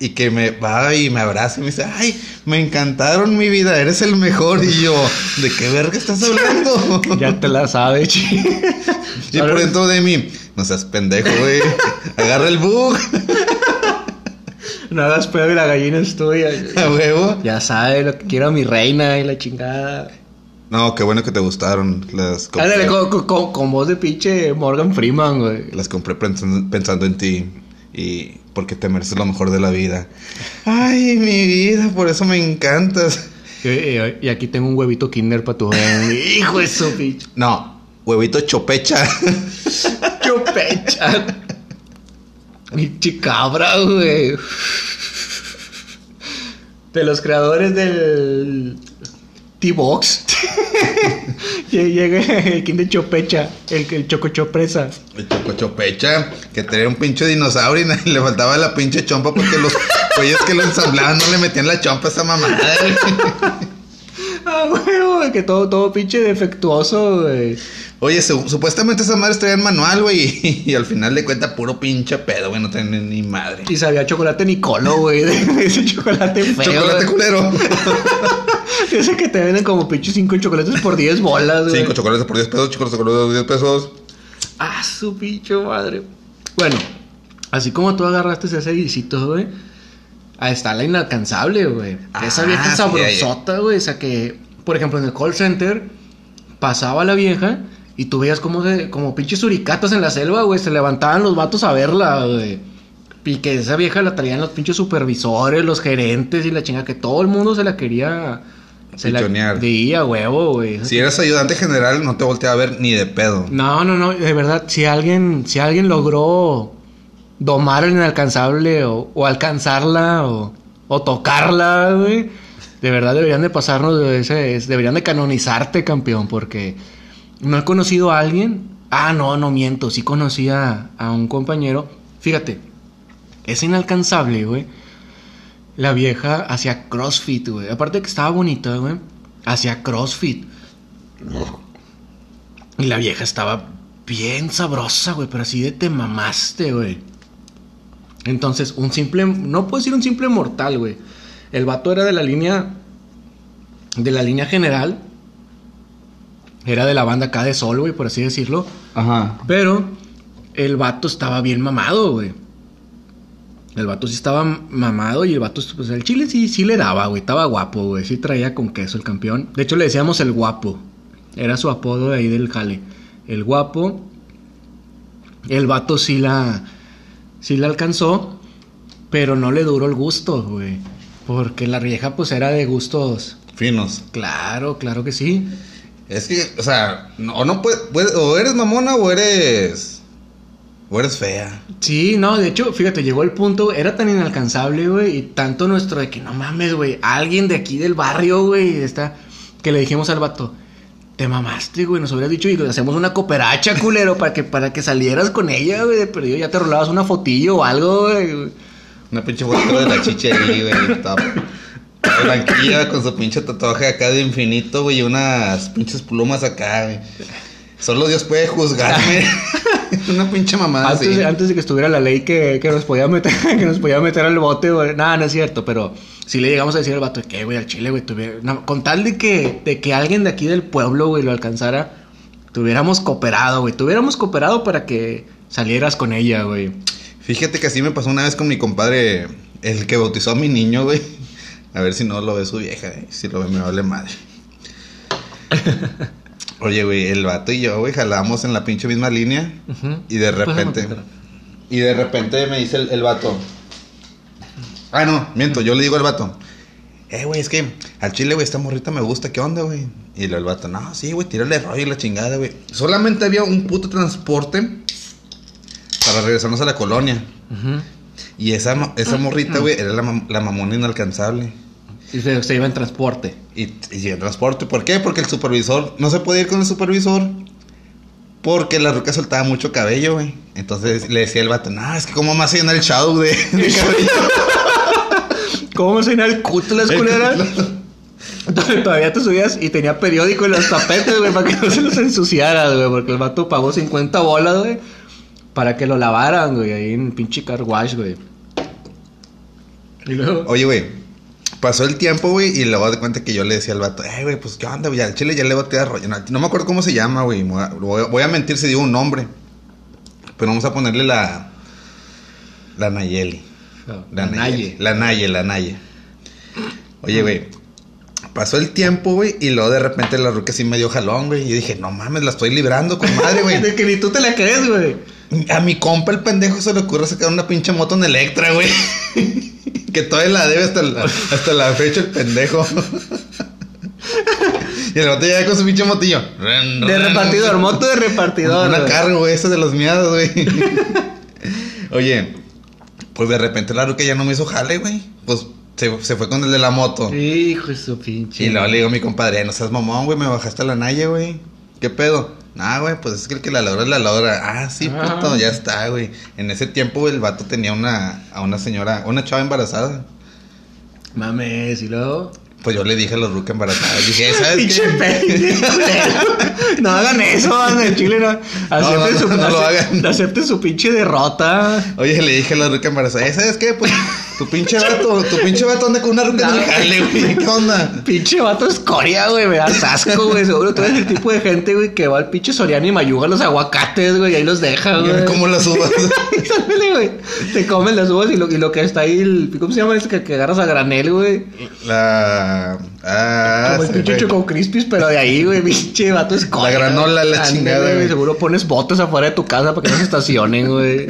Y que me va y me abraza y me dice, ay, me encantaron mi vida, eres el mejor. Y yo, ¿de qué verga estás hablando? <laughs> ya te la sabes, chi. y por dentro de mí, no seas pendejo, güey. Agarra el bug, No hagas pedo y la gallina es tuya. <laughs> a huevo. Ya sabe lo que quiero mi reina y la chingada. No, qué bueno que te gustaron. Las compré, Ándale, con, con- con- con voz de pinche Morgan Freeman, güey. las compré pensando, pensando en ti. Y porque te mereces lo mejor de la vida. Ay, mi vida, por eso me encantas. Y, y- y aquí tengo un huevito kinder para tu. <laughs> Hijo de su pinche. No, huevito chopecha. <laughs> Chupecha. Pinche cabra, güey. De los creadores del T-Box. <laughs> Llega el Kinder Chopecha, el, el Chocochopresa. El choco chopecha, que tenía un pinche dinosaurio y <laughs> le faltaba la pinche chompa porque los <laughs> güeyes que lo ensamblaban no le metían la chompa a esa mamada. Ah, güey, que todo, todo pinche defectuoso, güey. Oye, su- supuestamente esas madres traían manual, güey. <laughs> Y, al final de cuenta puro pinche pedo, güey. No traían ni madre. Y sabía chocolate Nicolo, güey. <laughs> de Ese chocolate feo. Chocolate culero. <laughs> Ese que te venden como pinche 5 chocolates por 10 bolas, güey. Cinco chocolates por 10 pesos, chocolates por 10 pesos. Ah, su pinche madre. Bueno, así como tú agarraste ese guisito, güey. Ahí está la inalcanzable, güey. Esa Ah, vieja sabrosota, güey. O sea que, por ejemplo, en el call center pasaba la vieja y tú veías como, de, como pinches suricatas en la selva, güey. Se levantaban los vatos a verla, güey. Y que esa vieja la traían los pinches supervisores, los gerentes y la chinga, que todo el mundo se la quería. Se la veía, huevo, güey. Si eres ayudante general, no te volteaba a ver ni de pedo. No, no, no, de verdad, si alguien, si alguien logró domar el inalcanzable o, o alcanzarla o, o tocarla, güey, de verdad deberían de pasarnos de ese, es- deberían de canonizarte, campeón, porque no he conocido a alguien, ah, no, no miento, sí conocí a, un compañero, fíjate, es inalcanzable, güey, la vieja hacía CrossFit, güey, aparte que estaba bonita, güey, hacía CrossFit. Y la vieja estaba bien sabrosa, güey, pero así de te mamaste, güey. Entonces, un simple, no puedo decir un simple mortal, güey. El vato era de la línea, de la línea general. Era de la banda acá de Sol, güey, por así decirlo. Ajá. Pero el vato estaba bien mamado, güey. El vato sí estaba mamado y el vato, pues el chile sí, sí le daba, güey. Estaba guapo, güey. Sí traía con queso el campeón. De hecho, le decíamos el guapo. Era su apodo de ahí del jale. El guapo. El vato sí la. Sí la alcanzó. Pero no le duró el gusto, güey. Porque la vieja, pues era de gustos. Finos. Claro, claro que sí. Es que, o sea, no, o no puede, puede- o eres mamona o eres. O eres fea. Sí, no, de hecho, fíjate, llegó el punto, era tan inalcanzable, güey, y tanto nuestro de que no mames, güey, alguien de aquí del barrio, güey, está, que le dijimos al vato, te mamaste, güey. Nos hubieras dicho y hacemos una cooperacha, culero, para que, para que salieras con ella, güey. Pero yo ya te rolabas una fotillo o algo, güey. Una pinche foto de la chicha ahí, güey. Blanquilla con su pinche tatuaje acá de infinito, güey. Y unas pinches plumas acá, güey. Solo Dios puede juzgarme. <laughs> Una pinche mamada antes, así. antes de que estuviera la ley que, que nos podía meter, <laughs> que nos podía meter al bote, güey. Nada, no es cierto, pero si le llegamos a decir al vato que, güey, al chile, güey, tuviera- no, con tal de que, de que alguien de aquí del pueblo, güey, lo alcanzara, tuviéramos cooperado, güey. Tuviéramos cooperado para que salieras con ella, güey. Fíjate que así me pasó una vez con mi compadre, el que bautizó a mi niño, güey. A ver si no lo ve su vieja, eh. si lo ve me vale madre. <laughs> Oye, güey, el vato y yo, güey, jalábamos en la pinche misma línea. Y de repente. Y de repente me dice el, el vato. Ah, no, miento, yo le digo al vato. Eh, güey, es que al chile, güey, esta morrita me gusta, ¿qué onda, güey? Y el vato, no, sí, güey, tírale rollo y la chingada, güey. Solamente había un puto transporte para regresarnos a la colonia. Y esa, esa morrita, güey, era la, la mamona inalcanzable. Y se, se iba en transporte. Y, y el transporte, ¿por qué? Porque el supervisor, no se podía ir con el supervisor. Porque la ruca soltaba mucho cabello, güey. Entonces le decía el vato, no, es que cómo más llenar el shadow de, de cabello. ¿Cómo se llena el cuto las culeras? Entonces, Todavía te subías y tenía periódico en los tapetes, güey, para que no se los ensuciaras, güey, porque el vato pagó 50 bolas, güey, para que lo lavaran, güey, ahí en pinche car wash, güey. Y luego, Oye, güey, pasó el tiempo, güey, y luego de cuenta que yo le decía al vato, eh, güey, pues qué onda, güey, al chile ya le voy a tirar rollo. No, no me acuerdo cómo se llama, güey. Voy, a- voy mentir si digo un nombre. Pero vamos a ponerle la. La Nayeli. La Naye. La Naye, la Naye. Oye, güey. Pasó el tiempo, güey, y luego de repente la ruca sí me dio jalón, güey. Y dije, no mames, la estoy librando con madre, güey. <laughs> de que ni tú te la crees, güey. A mi compa el pendejo se le ocurre sacar una pinche moto en Electra, güey. <laughs> que todavía la debe hasta la, hasta la fecha el pendejo. y el vato llega con su pinche motillo. De repartidor, moto de repartidor. Una carga, güey, esa de los miados, güey. Oye, pues de repente la ruca ya no me hizo jale, güey. Pues se, se fue con el de la moto. Hijo de su pinche. Y luego le digo a mi compadre, no seas mamón, güey, me bajaste a la naya, güey. ¿Qué pedo? Nah, güey, pues es que el que la logra es la logra. Ah, sí, Ah. puto, ya está, güey. En ese tiempo, el vato tenía una, a una señora, una chava embarazada. Mames, y luego. Pues yo le dije a la ruca embarazada, dije, ¿sabes Pinche qué? No hagan eso, <laughs> en Chile no. Acepten, no, su, no lo ace- hagan. acepten su pinche derrota. Oye, le dije a la ruca embarazada, "¿Eh, ¿sabes qué? Pues tu pinche vato, tu pinche vato anda con una ruca en el jale, güey. ¿Qué onda? Pinche vato escoria, güey, me das asco, güey. Seguro tú eres el tipo de gente, güey, que va al pinche Soriano y mayuga los aguacates, güey, y ahí los deja, güey. ¿Cómo las uvas? <laughs> Güey. Te comen las uvas y lo, y lo que está ahí, el, ¿cómo se llama este que, que agarras a granel, güey? La. Ah, Como el pinche. Choco Crispis, pero de ahí, güey, <laughs> pinche vato escoria. La granola, la chingada, güey. Seguro pones botes afuera de tu casa para que no se estacionen, güey.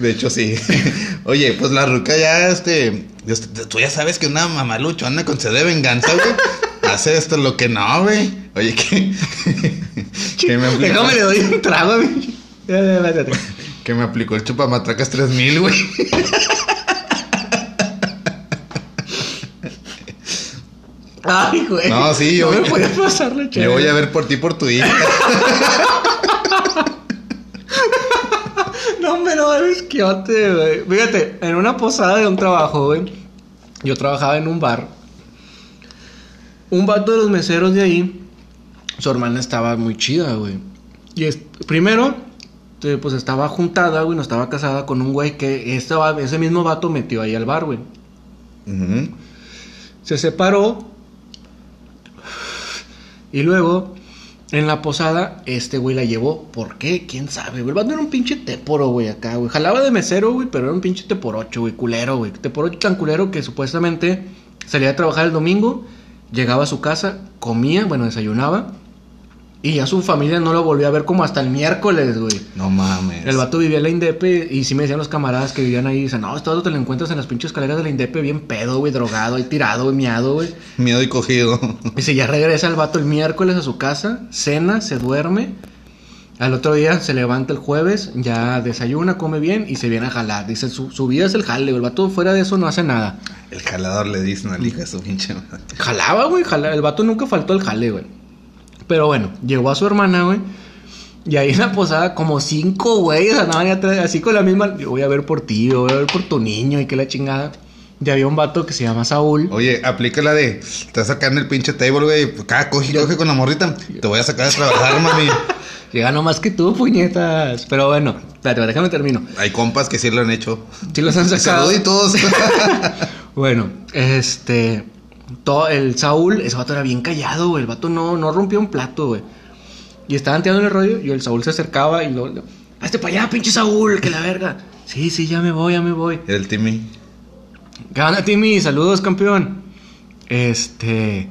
De hecho, sí. <laughs> Oye, pues la ruca ya, este. Tú ya sabes que una mamaluchona con sed de venganza, güey. <laughs> hace esto lo que no, güey. Oye, que. que, me aplicó, Déjame le doy un trago, güey. Que me aplicó el chupamatracas 3000, güey. Ay, güey. No, sí, yo- No me puedes pasar la Yo voy a ver por ti por tu hija. <laughs> No, me no eres quiote, güey. Fíjate, en una posada de un trabajo, güey. Yo trabajaba en un bar. Un vato de los meseros de ahí. Su hermana estaba muy chida, güey. Y es- primero, pues estaba juntada, güey. No estaba casada con un güey que este ese mismo vato metió ahí al bar, güey. Se separó. Y luego, en la posada, este güey la llevó. ¿Por qué? ¿Quién sabe? güey? El vato era un pinche teporo, güey, acá, güey. Jalaba de mesero, güey, pero era un pinche teporocho, güey, culero, güey. Teporocho tan culero que supuestamente salía a trabajar el domingo, llegaba a su casa, comía, bueno, desayunaba. Y ya su familia no lo volvió a ver como hasta el miércoles, güey. No mames. El vato vivía en la Indepe y sí me decían los camaradas que vivían ahí, dicen, no, este vato te lo encuentras en las pinches escaleras de la Indepe bien pedo, güey, drogado, ahí tirado, güey, miado, güey. Miedo y cogido. Dice, ya regresa el vato el miércoles a su casa, cena, se duerme. Al otro día se levanta el jueves, ya desayuna, come bien y se viene a jalar. Dice, su, su vida es el jale, güey. El vato fuera de eso no hace nada. El jalador le dicen al hijo de su pinche madre. Jalaba, güey, jalaba. El vato nunca faltó al jale, güey. Pero bueno, llegó a su hermana, güey. Y ahí en la posada, como cinco güeyes andaban atrás, así con la misma. Yo voy a ver por ti, yo voy a ver por tu niño y que la chingada. Y había un vato que se llama Saúl. Oye, aplica la de. Te vas a sacar en el pinche table, güey. Cada coge, coge con la morrita. Te voy a sacar de trabajar, <laughs> mami. Llega nomás que tú, puñetas. Pero bueno, espérate, déjame termino. Hay compas que sí lo han hecho. Sí los han sacado. Saluditos. <laughs> Bueno, este. Todo, el Saúl, ese vato era bien callado, güey. El vato no, no rompió un plato, güey. Y estaban tirando el rollo y el Saúl se acercaba y lo. Hazte para allá, pinche Saúl, que la verga. Sí, sí, ya me voy, ya me voy. El Timmy. ¿Qué onda, Timmy? Saludos, campeón. Este.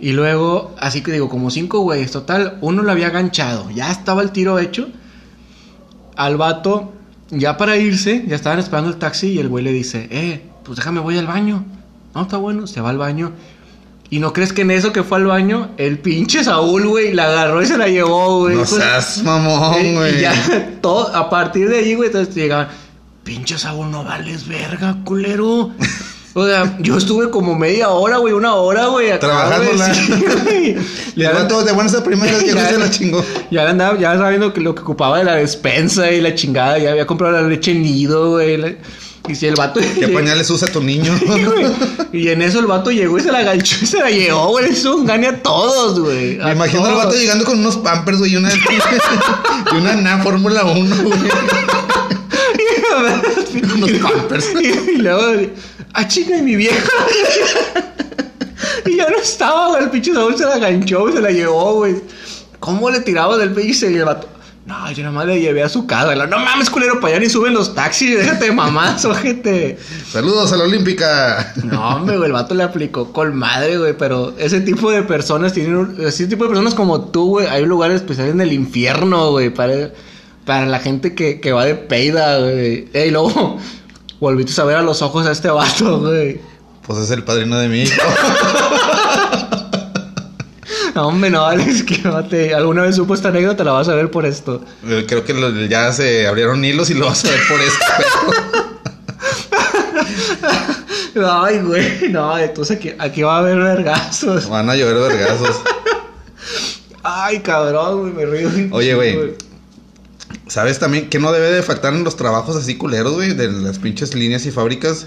Y luego, así que digo, como cinco güeyes. Total, uno lo había ganchado. Ya estaba el tiro hecho. Al vato, ya para irse, ya estaban esperando el taxi y el güey le dice, eh, pues déjame, voy al baño. No, está bueno, se va al baño. Y no crees que en eso que fue al baño, el pinche Saúl, güey, la agarró y se la llevó, güey. No Pues, seas mamón, güey. Y ya, <laughs> todo, a partir de ahí, güey, entonces llegaban, pinche Saúl, no vales verga, culero. O sea, yo estuve como media hora, güey, una hora, güey, acá, Trabajándola. güey, sí, <laughs> güey. Le van todos de buenas a primeras, y Ya- se <laughs> la chingó. ya andaba, ya sabiendo que lo que ocupaba de la despensa y la chingada, ya había comprado la leche nido, güey. la- Y si el vato. ¿Qué <laughs> pañales usa tu niño? <laughs> Y en eso el vato llegó y se la ganchó y se la llevó, güey. Eso un gane a todos, güey. Me imagino al todos. vato llegando con unos pampers, güey, y una, <laughs> y una NA Fórmula 1, güey. unos pampers. Y, y luego, ah, chinga, y mi vieja. y ya no estaba, güey. El pinche Saúl se la ganchó y se la llevó, güey. ¿Cómo le tiraba del pinche y el vato? No, yo nada más le llevé a su casa. No mames, culero, para allá ni suben los taxis. <laughs> Déjate de mamás, ojete. Saludos a la Olímpica. No, hombre, güey, el vato le aplicó con madre, güey. Pero ese tipo de personas tienen. un- Ese tipo de personas como tú, güey. Hay lugares especiales en el infierno, güey. Para, para la gente que, que va de peida, güey. Y luego <laughs> volviste a ver a los ojos a este vato, güey. Pues es el padrino de mi hijo. <laughs> No, hombre, no, <laughs> Alex, que mate. Alguna vez supo esta anécdota, la vas a ver por esto. Eh, Creo que lo- ya se abrieron hilos y lo vas a ver por esto. <laughs> Ay, güey, no, entonces aquí, aquí va a haber vergazos. Van a llover vergazos. Ay, cabrón, güey, me río. Oye, güey. ¿Sabes también que no debe de faltar en los trabajos así culeros, güey? De las pinches líneas y fábricas.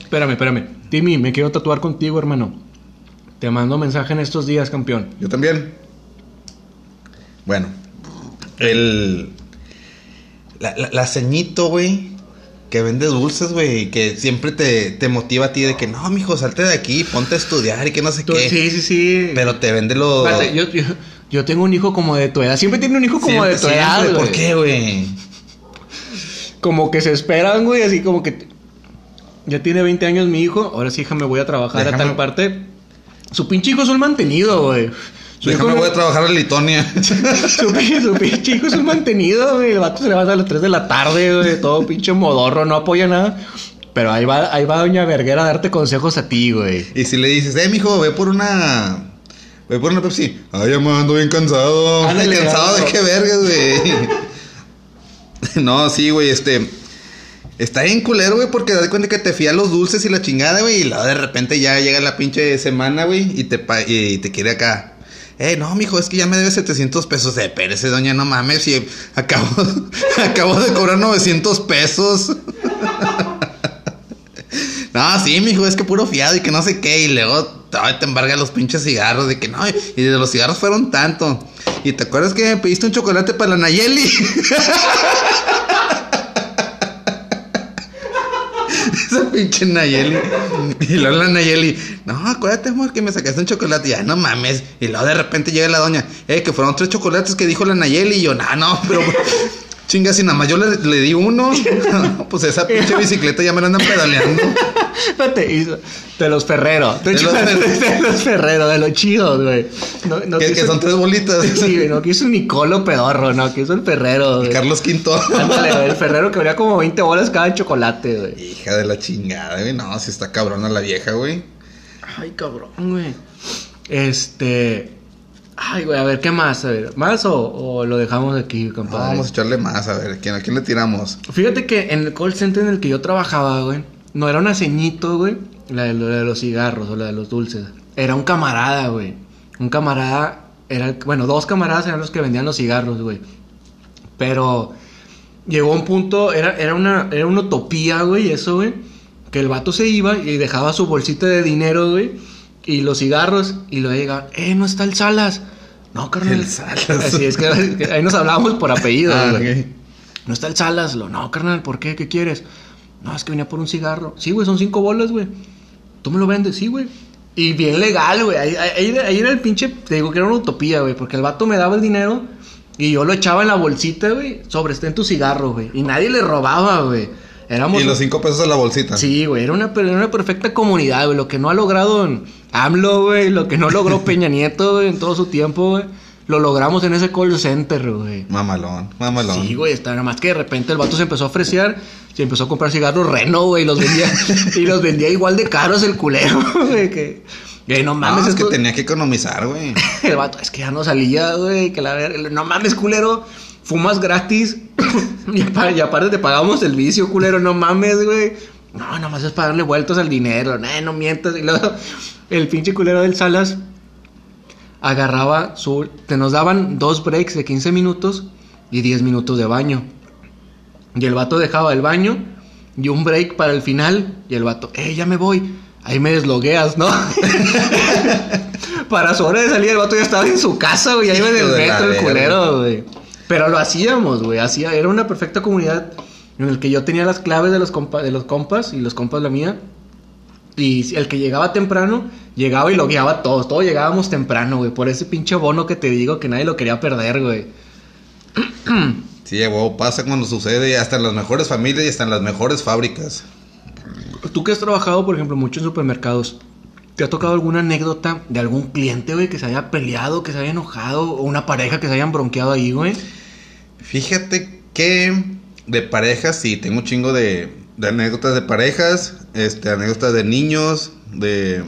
Espérame, espérame. Timmy, me quiero tatuar contigo, hermano. Te mando mensaje en estos días, campeón. Yo también. Bueno, el. La, la, la ceñito, güey. Que vende dulces, güey. Que siempre te, te motiva a ti de que no, mijo, salte de aquí, ponte a estudiar y que no sé Tú- qué. Sí, sí, sí. Pero te vende lo. Espérate, yo, yo, yo tengo un hijo como de tu edad. Siempre tiene un hijo como Siempre, de tu edad, güey. ¿Por qué, güey? Como que se esperan, güey, así como que... Ya tiene 20 años mi hijo. Ahora sí, hija, me voy a trabajar a tal parte. Su pinche hijo es un mantenido, güey. Su Déjame, hijo- voy a trabajar en Litonia. <laughs> Su, pinche- su pinche hijo es un mantenido, güey. El vato se levanta a las 3 de la tarde, güey. Todo pinche modorro, no apoya nada. Pero ahí va, ahí va Doña Verguera a darte consejos a ti, güey. y si le dices, eh, mijo, ve por una. Ve por una Pepsi. Ay, ya me ando bien cansado. Ándale, <laughs> cansado de qué vergas, güey. <laughs> no, sí, güey, este. Está bien culero, güey, porque das cuenta que te fía los dulces y la chingada, güey. Y luego de repente ya llega la pinche semana, güey, y te, pa- y te quiere acá. Eh, no, mijo, es que ya me debe 700 pesos. Eh, espérese, doña, no mames. Y acabo, <laughs> acabo de cobrar 900 pesos. <laughs> No, sí, mijo, es que puro fiado y que no sé qué. Y luego te embarga los pinches cigarros de que no. Y de los cigarros fueron tanto. Y te acuerdas que me pediste un chocolate para la Nayeli. <laughs> pinche Nayeli. Y luego la Nayeli. No, acuérdate, amor, que me sacaste un chocolate. Y ya, no mames. Y luego de repente llega la doña. Eh, que fueron tres chocolates que dijo la Nayeli. Y yo, no, no, pero. Chinga, si nada más yo le, le di uno. <laughs> <laughs> pues esa pinche bicicleta ya me la andan pedaleando. Espérate, y- de los ferreros. De, De los Ferrero. <laughs> de los ferreros, de los chidos, güey. No, no que, que son tres bolitas. Sí, güey, no quiso Nicolo pedorro, no, quiso el ferrero, güey. Carlos Quinto. Ándale, güey, el ferrero que valía como 20 bolas cada chocolate, güey. Hija de la chingada, güey. No, si está cabrona la vieja, güey. Ay, cabrón, güey. Este. Ay, güey, a ver, ¿qué más? A ver, ¿más o, o lo dejamos aquí, No, compadre? vamos a echarle más, a ver, ¿a quién, ¿a quién le tiramos? Fíjate que en el call center en el que yo trabajaba, güey, no era una ceñito, güey, la de, la de los cigarros o la de los dulces. Era un camarada, güey. Un camarada era, bueno, dos camaradas eran los que vendían los cigarros, güey. Pero llegó un punto, era, era, una, era una utopía, güey, eso, güey. Que el vato se iba y dejaba su bolsita de dinero, güey. Y los cigarros. Y luego llegaba, eh, no está el Salas. No, carnal. El Salas. Así es que, ahí nos hablábamos por apellido, Ah. No está el Salas. Lo, no, carnal, ¿por qué? ¿Qué quieres? No, es que venía por un cigarro. Sí, güey, son cinco bolas, güey. ¿Tú me lo vendes? Sí, güey. Y bien legal, güey. Ahí, ahí- ahí era- el pinche. Te digo que era una utopía, güey. Porque el vato me daba el dinero y yo lo echaba en la bolsita, güey. Sobre este en tu cigarro, güey. Y nadie le robaba, güey. Éramos. Y los cinco pesos a la bolsita. Sí, güey. Era una, era una perfecta comunidad, güey. Lo que no ha logrado en AMLO, güey. Lo que no logró <laughs> Peña Nieto, güey, en todo su tiempo, güey. Lo logramos en ese call center, güey. Mamalón, mamalón. Sí, güey, está nada más que de repente el vato se empezó a ofrecer, se empezó a comprar cigarros Reno, güey, y los vendía, <laughs> y los vendía igual de caros el culero, <laughs> güey, que, que no No, mames, es que tenía que economizar, güey. el vato, es que ya no salía, güey, que la no mames, culero, fumas gratis, <coughs> y, apa- y aparte te pagamos el vicio, culero, no mames, güey. No, nada más es para darle vueltas al dinero, no, no mientas. Y luego <laughs> el pinche culero del Salas agarraba su... Te nos daban dos breaks de 15 minutos y 10 minutos de baño. Y el vato dejaba el baño y un break para el final. Y el vato, eh, ya me voy. Ahí me deslogueas, ¿no? <laughs> para su hora de salir, el vato ya estaba en su casa, güey. Ahí iba en el culero, güey. Pero lo hacíamos, güey. Hacía, era una perfecta comunidad en el que yo tenía las claves de los, compa- de los compas y los compas la mía. Y el que llegaba temprano, llegaba y lo guiaba a todos. Todos llegábamos temprano, güey. Por ese pinche bono que te digo que nadie lo quería perder, güey. <clears throat> Sí, güey, pasa cuando sucede hasta en las mejores familias y hasta en las mejores fábricas. Tú que has trabajado, por ejemplo, mucho en supermercados, ¿te ha tocado alguna anécdota de algún cliente, güey, que se haya peleado, que se haya enojado, o una pareja que se hayan bronqueado ahí, güey? Fíjate que de parejas, sí, tengo un chingo de, de anécdotas de parejas, este, anécdotas de niños, de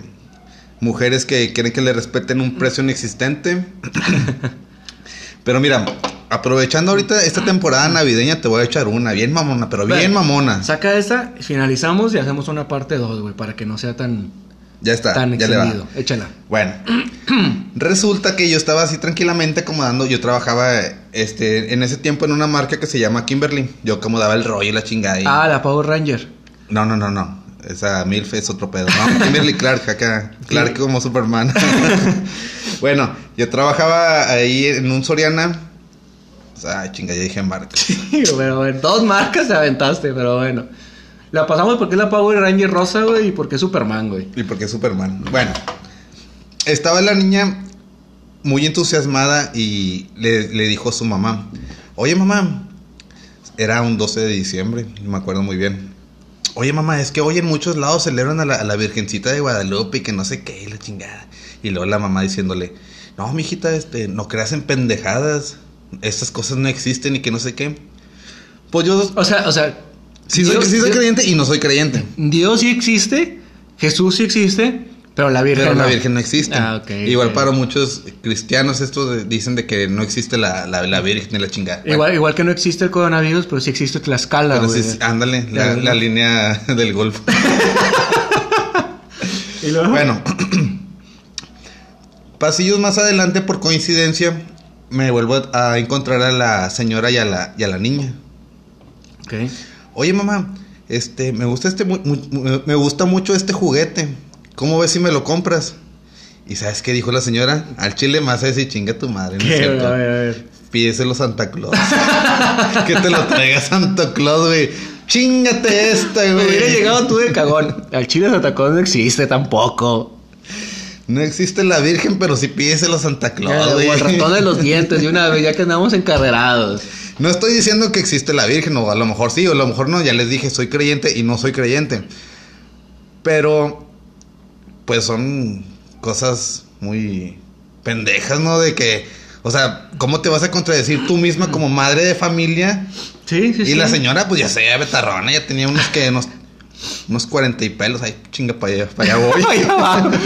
mujeres que quieren que le respeten un precio inexistente. <coughs> pero mira, aprovechando ahorita esta temporada navideña, te voy a echar una, bien mamona, pero bien Ven, mamona. Saca esa, finalizamos y hacemos una parte 2, güey, para que no sea tan, Ya está, tan ya le va. extendido. Échala. Bueno, <clears throat> resulta que yo estaba así tranquilamente acomodando. Yo trabajaba este, en ese tiempo en una marca que se llama Kimberly. Yo acomodaba el rollo y la chingada. y- Ah, la Power Ranger. No, no, no, no. Esa MILF es otro pedo. No, <laughs> Kimberly Clark acá. Clark como Superman. <laughs> bueno, yo trabajaba ahí en un Soriana. Ay, chinga, ya dije marca. <laughs> pero bueno, dos marcas te aventaste, pero bueno. La pasamos porque es la Power Ranger rosa, güey, y porque es Superman, güey. ¿Y por qué Superman? Bueno, estaba la niña muy entusiasmada y le, le dijo a su mamá, oye mamá, era un 12 de diciembre, me acuerdo muy bien. Oye mamá, es que hoy en muchos lados celebran a la, a la Virgencita de Guadalupe y que no sé qué, la chingada. Y luego la mamá diciéndole, no, mijita, este, no creas en pendejadas, estas cosas no existen y que no sé qué. Pues yo O sea, o sea. sí soy, Dios- sí soy Dios- creyente y no soy creyente. Dios sí existe, Jesús sí existe, pero la Virgen Pero no. la Virgen no existe. Ah, Igual para muchos cristianos estos de- dicen de que no existe la, la, la Virgen y la chingada. Bueno, Igual, igual que no existe el coronavirus, pero sí existe Tlaxcala, pero sí, ándale, la, línea <laughs> del Golfo. <laughs> Y luego- bueno, <clears throat> pasillos más adelante, por coincidencia, me vuelvo a encontrar a la señora y a la, y a la niña. Ok. Oye mamá, este, me gusta este, mu- mu- me gusta mucho este juguete. ¿Cómo ves si me lo compras? ¿Y sabes qué dijo la señora? Al chile más a decir chinga tu madre, ¿no es cierto? A ver, a ver. Pídeselo Santa Claus. <laughs> que te lo traiga Santa Claus, güey. Chingate esta, güey. hubiera llegado tú de cagón. Al chile de Atacón no existe tampoco. No existe la Virgen, pero sí pídeselo Santa Claus, güey. o el ratón de los dientes de una vez, ya que andamos encarrerados. No estoy diciendo que existe la Virgen, o a lo mejor sí, o a lo mejor no. Ya les dije, soy creyente y no soy creyente. Pero, pues son cosas muy pendejas, ¿no? De que, o sea, ¿cómo te vas a contradecir tú misma como madre de familia? Sí, sí, Y sí. la señora, pues ya se veía betarrona, ya tenía unos que, unos, unos 40 y pelos. Ay, chinga, para allá, para allá <laughs> voy.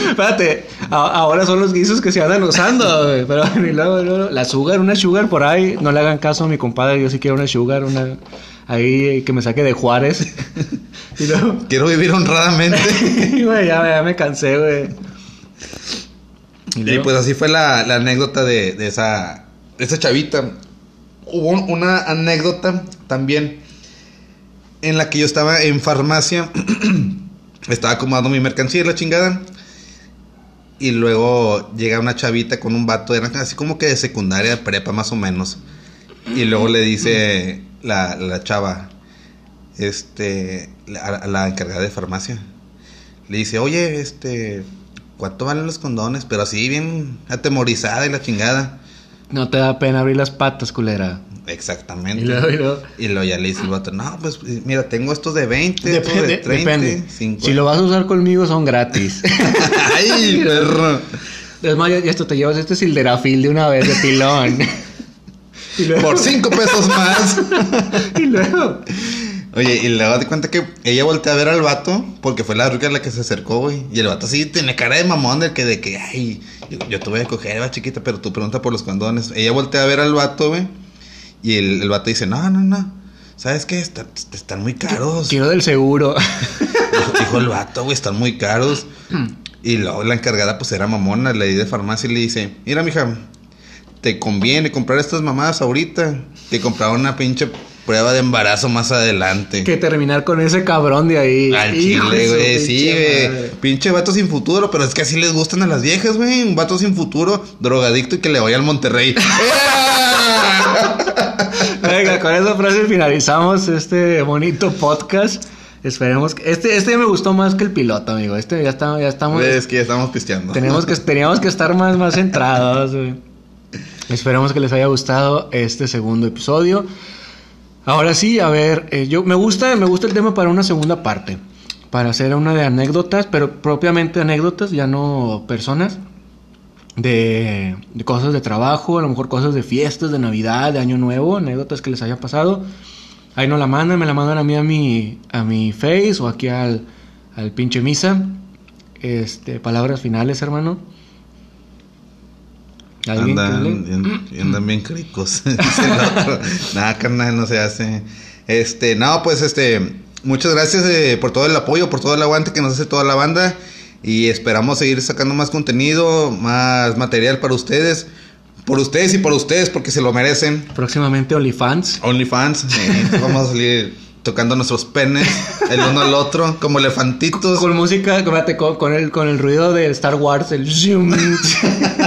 Espérate, ahora son los guisos que se andan usando, güey. Pero <laughs> y luego, luego, la sugar, una sugar por ahí. No le hagan caso a mi compadre, yo sí quiero una sugar, una ahí que me saque de Juárez. <laughs> y luego, Quiero vivir honradamente. <laughs> güey, ya, ya me cansé, güey. Y, pues así fue la, la anécdota de, de esa, de esa chavita. Hubo una anécdota también en la que yo estaba en farmacia. <clears throat> estaba acomodando mi mercancía y la chingada. Y luego llega una chavita con un vato, así como que de secundaria, prepa más o menos. Y luego le dice la, la chava, este, a, la encargada de farmacia, le dice, oye, este, ¿cuánto valen los condones? Pero así bien atemorizada y la chingada. No te da pena abrir las patas, culera. Exactamente. Y luego, y luego- Y luego ya le dice el vato, no, pues mira, tengo estos de 20, estos de Depende, 30, depende. 50. Si lo vas a usar conmigo son gratis. <laughs> <laughs> Ay, perro. es más, ya esto te llevas este silderafil de una vez de <laughs> pilón. Luego, Por 5 pesos más. <laughs> y luego. Oye, y luego de cuenta que ella voltea a ver al vato, porque fue la ruca la que se acercó, güey. Y el vato sí tiene cara de mamón, del que de que, ay, yo, yo te voy a coger, va chiquita, pero tú pregunta por los condones. Ella voltea a ver al vato, güey. Y el, el vato dice, no, no, no. ¿Sabes qué? Está- están muy caros. Quiero del seguro. <laughs> Dijo, dijo el vato, güey, están muy caros. Y luego la encargada, pues era mamona, le di de farmacia y le dice, mira, mija, te conviene comprar estas mamadas ahorita que comprar una pinche prueba de embarazo más adelante. que terminar con ese cabrón de ahí. Al Hijo chile, güey, sí, güey. Pinche vato sin futuro, pero es que así les gustan a las viejas, güey. Un vato sin futuro, drogadicto y que le vaya al Monterrey. <laughs> Venga, con esa frase finalizamos este bonito podcast. Esperemos que. Este, este me gustó más que el piloto, amigo. Este ya, está, ya estamos. es que ya estamos pisteando. Tenemos que, teníamos que estar más, más centrados. güey. Esperamos que les haya gustado este segundo episodio. Ahora sí, a ver, eh, yo me gusta, me gusta el tema para una segunda parte. Para hacer una de anécdotas, pero propiamente anécdotas, ya no personas. De, de cosas de trabajo, a lo mejor cosas de fiestas, de Navidad, de Año Nuevo, anécdotas que les haya pasado. Ahí no la mandan, me la mandan a mí a mi, a mi face o aquí al, al pinche misa. Este, palabras finales, hermano. Andan, y andan bien cricos. <laughs> Nada, carnal, no se hace. Este, no, pues este, muchas gracias eh, por todo el apoyo, por todo el aguante que nos hace toda la banda. Y esperamos seguir sacando más contenido, más material para ustedes. Por ustedes y por ustedes, porque se lo merecen. Próximamente OnlyFans. OnlyFans, eh, <laughs> vamos a salir tocando nuestros penes el uno al otro, como elefantitos. Con música, espérate, con, con el, con el ruido de Star Wars, el zoom. <laughs>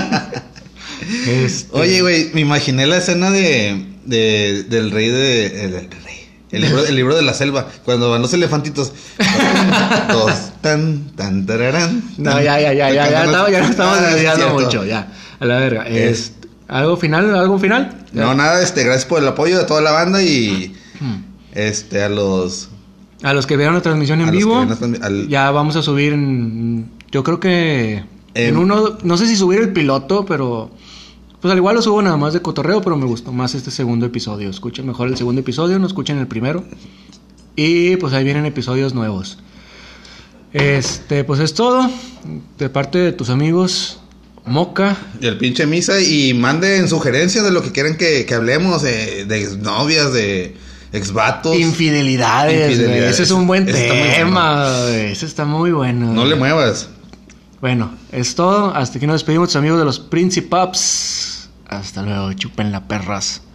Este, Oye, güey, me imaginé la escena de, de- del rey de. El, el rey. El libro, el libro de la selva, cuando van los elefantitos. <laughs> Dos, tan, tan, tararán. No, ya, ya, ya, ya, ya, estamos, ya estamos Ah, desviando mucho, ya. A la verga. Es- ¿Algo final? ¿Algo final? No, nada, este, gracias por el apoyo de toda la banda y. Hmm. Este, a los. A los que vieron la transmisión en vivo, transmi- al- ya vamos a subir en- Yo creo que... En En- uno... No sé si subir el piloto, pero... Pues al igual lo subo nada más de cotorreo, pero me gustó más este segundo episodio. Escuchen mejor el segundo episodio, no escuchen el primero. Y pues ahí vienen episodios nuevos. Este, pues es todo. De parte de tus amigos, Moca. y el pinche misa y manden sugerencias de lo que quieran que, que hablemos, eh, de exnovias, de exvatos. Infidelidades. Infidelidades. Ese es un buen Ese está tema, güey. Ese está muy bueno. No le muevas. Bueno, es todo. Hasta aquí nos despedimos, tus amigos de los Principaps. Hasta luego, chupen la perras.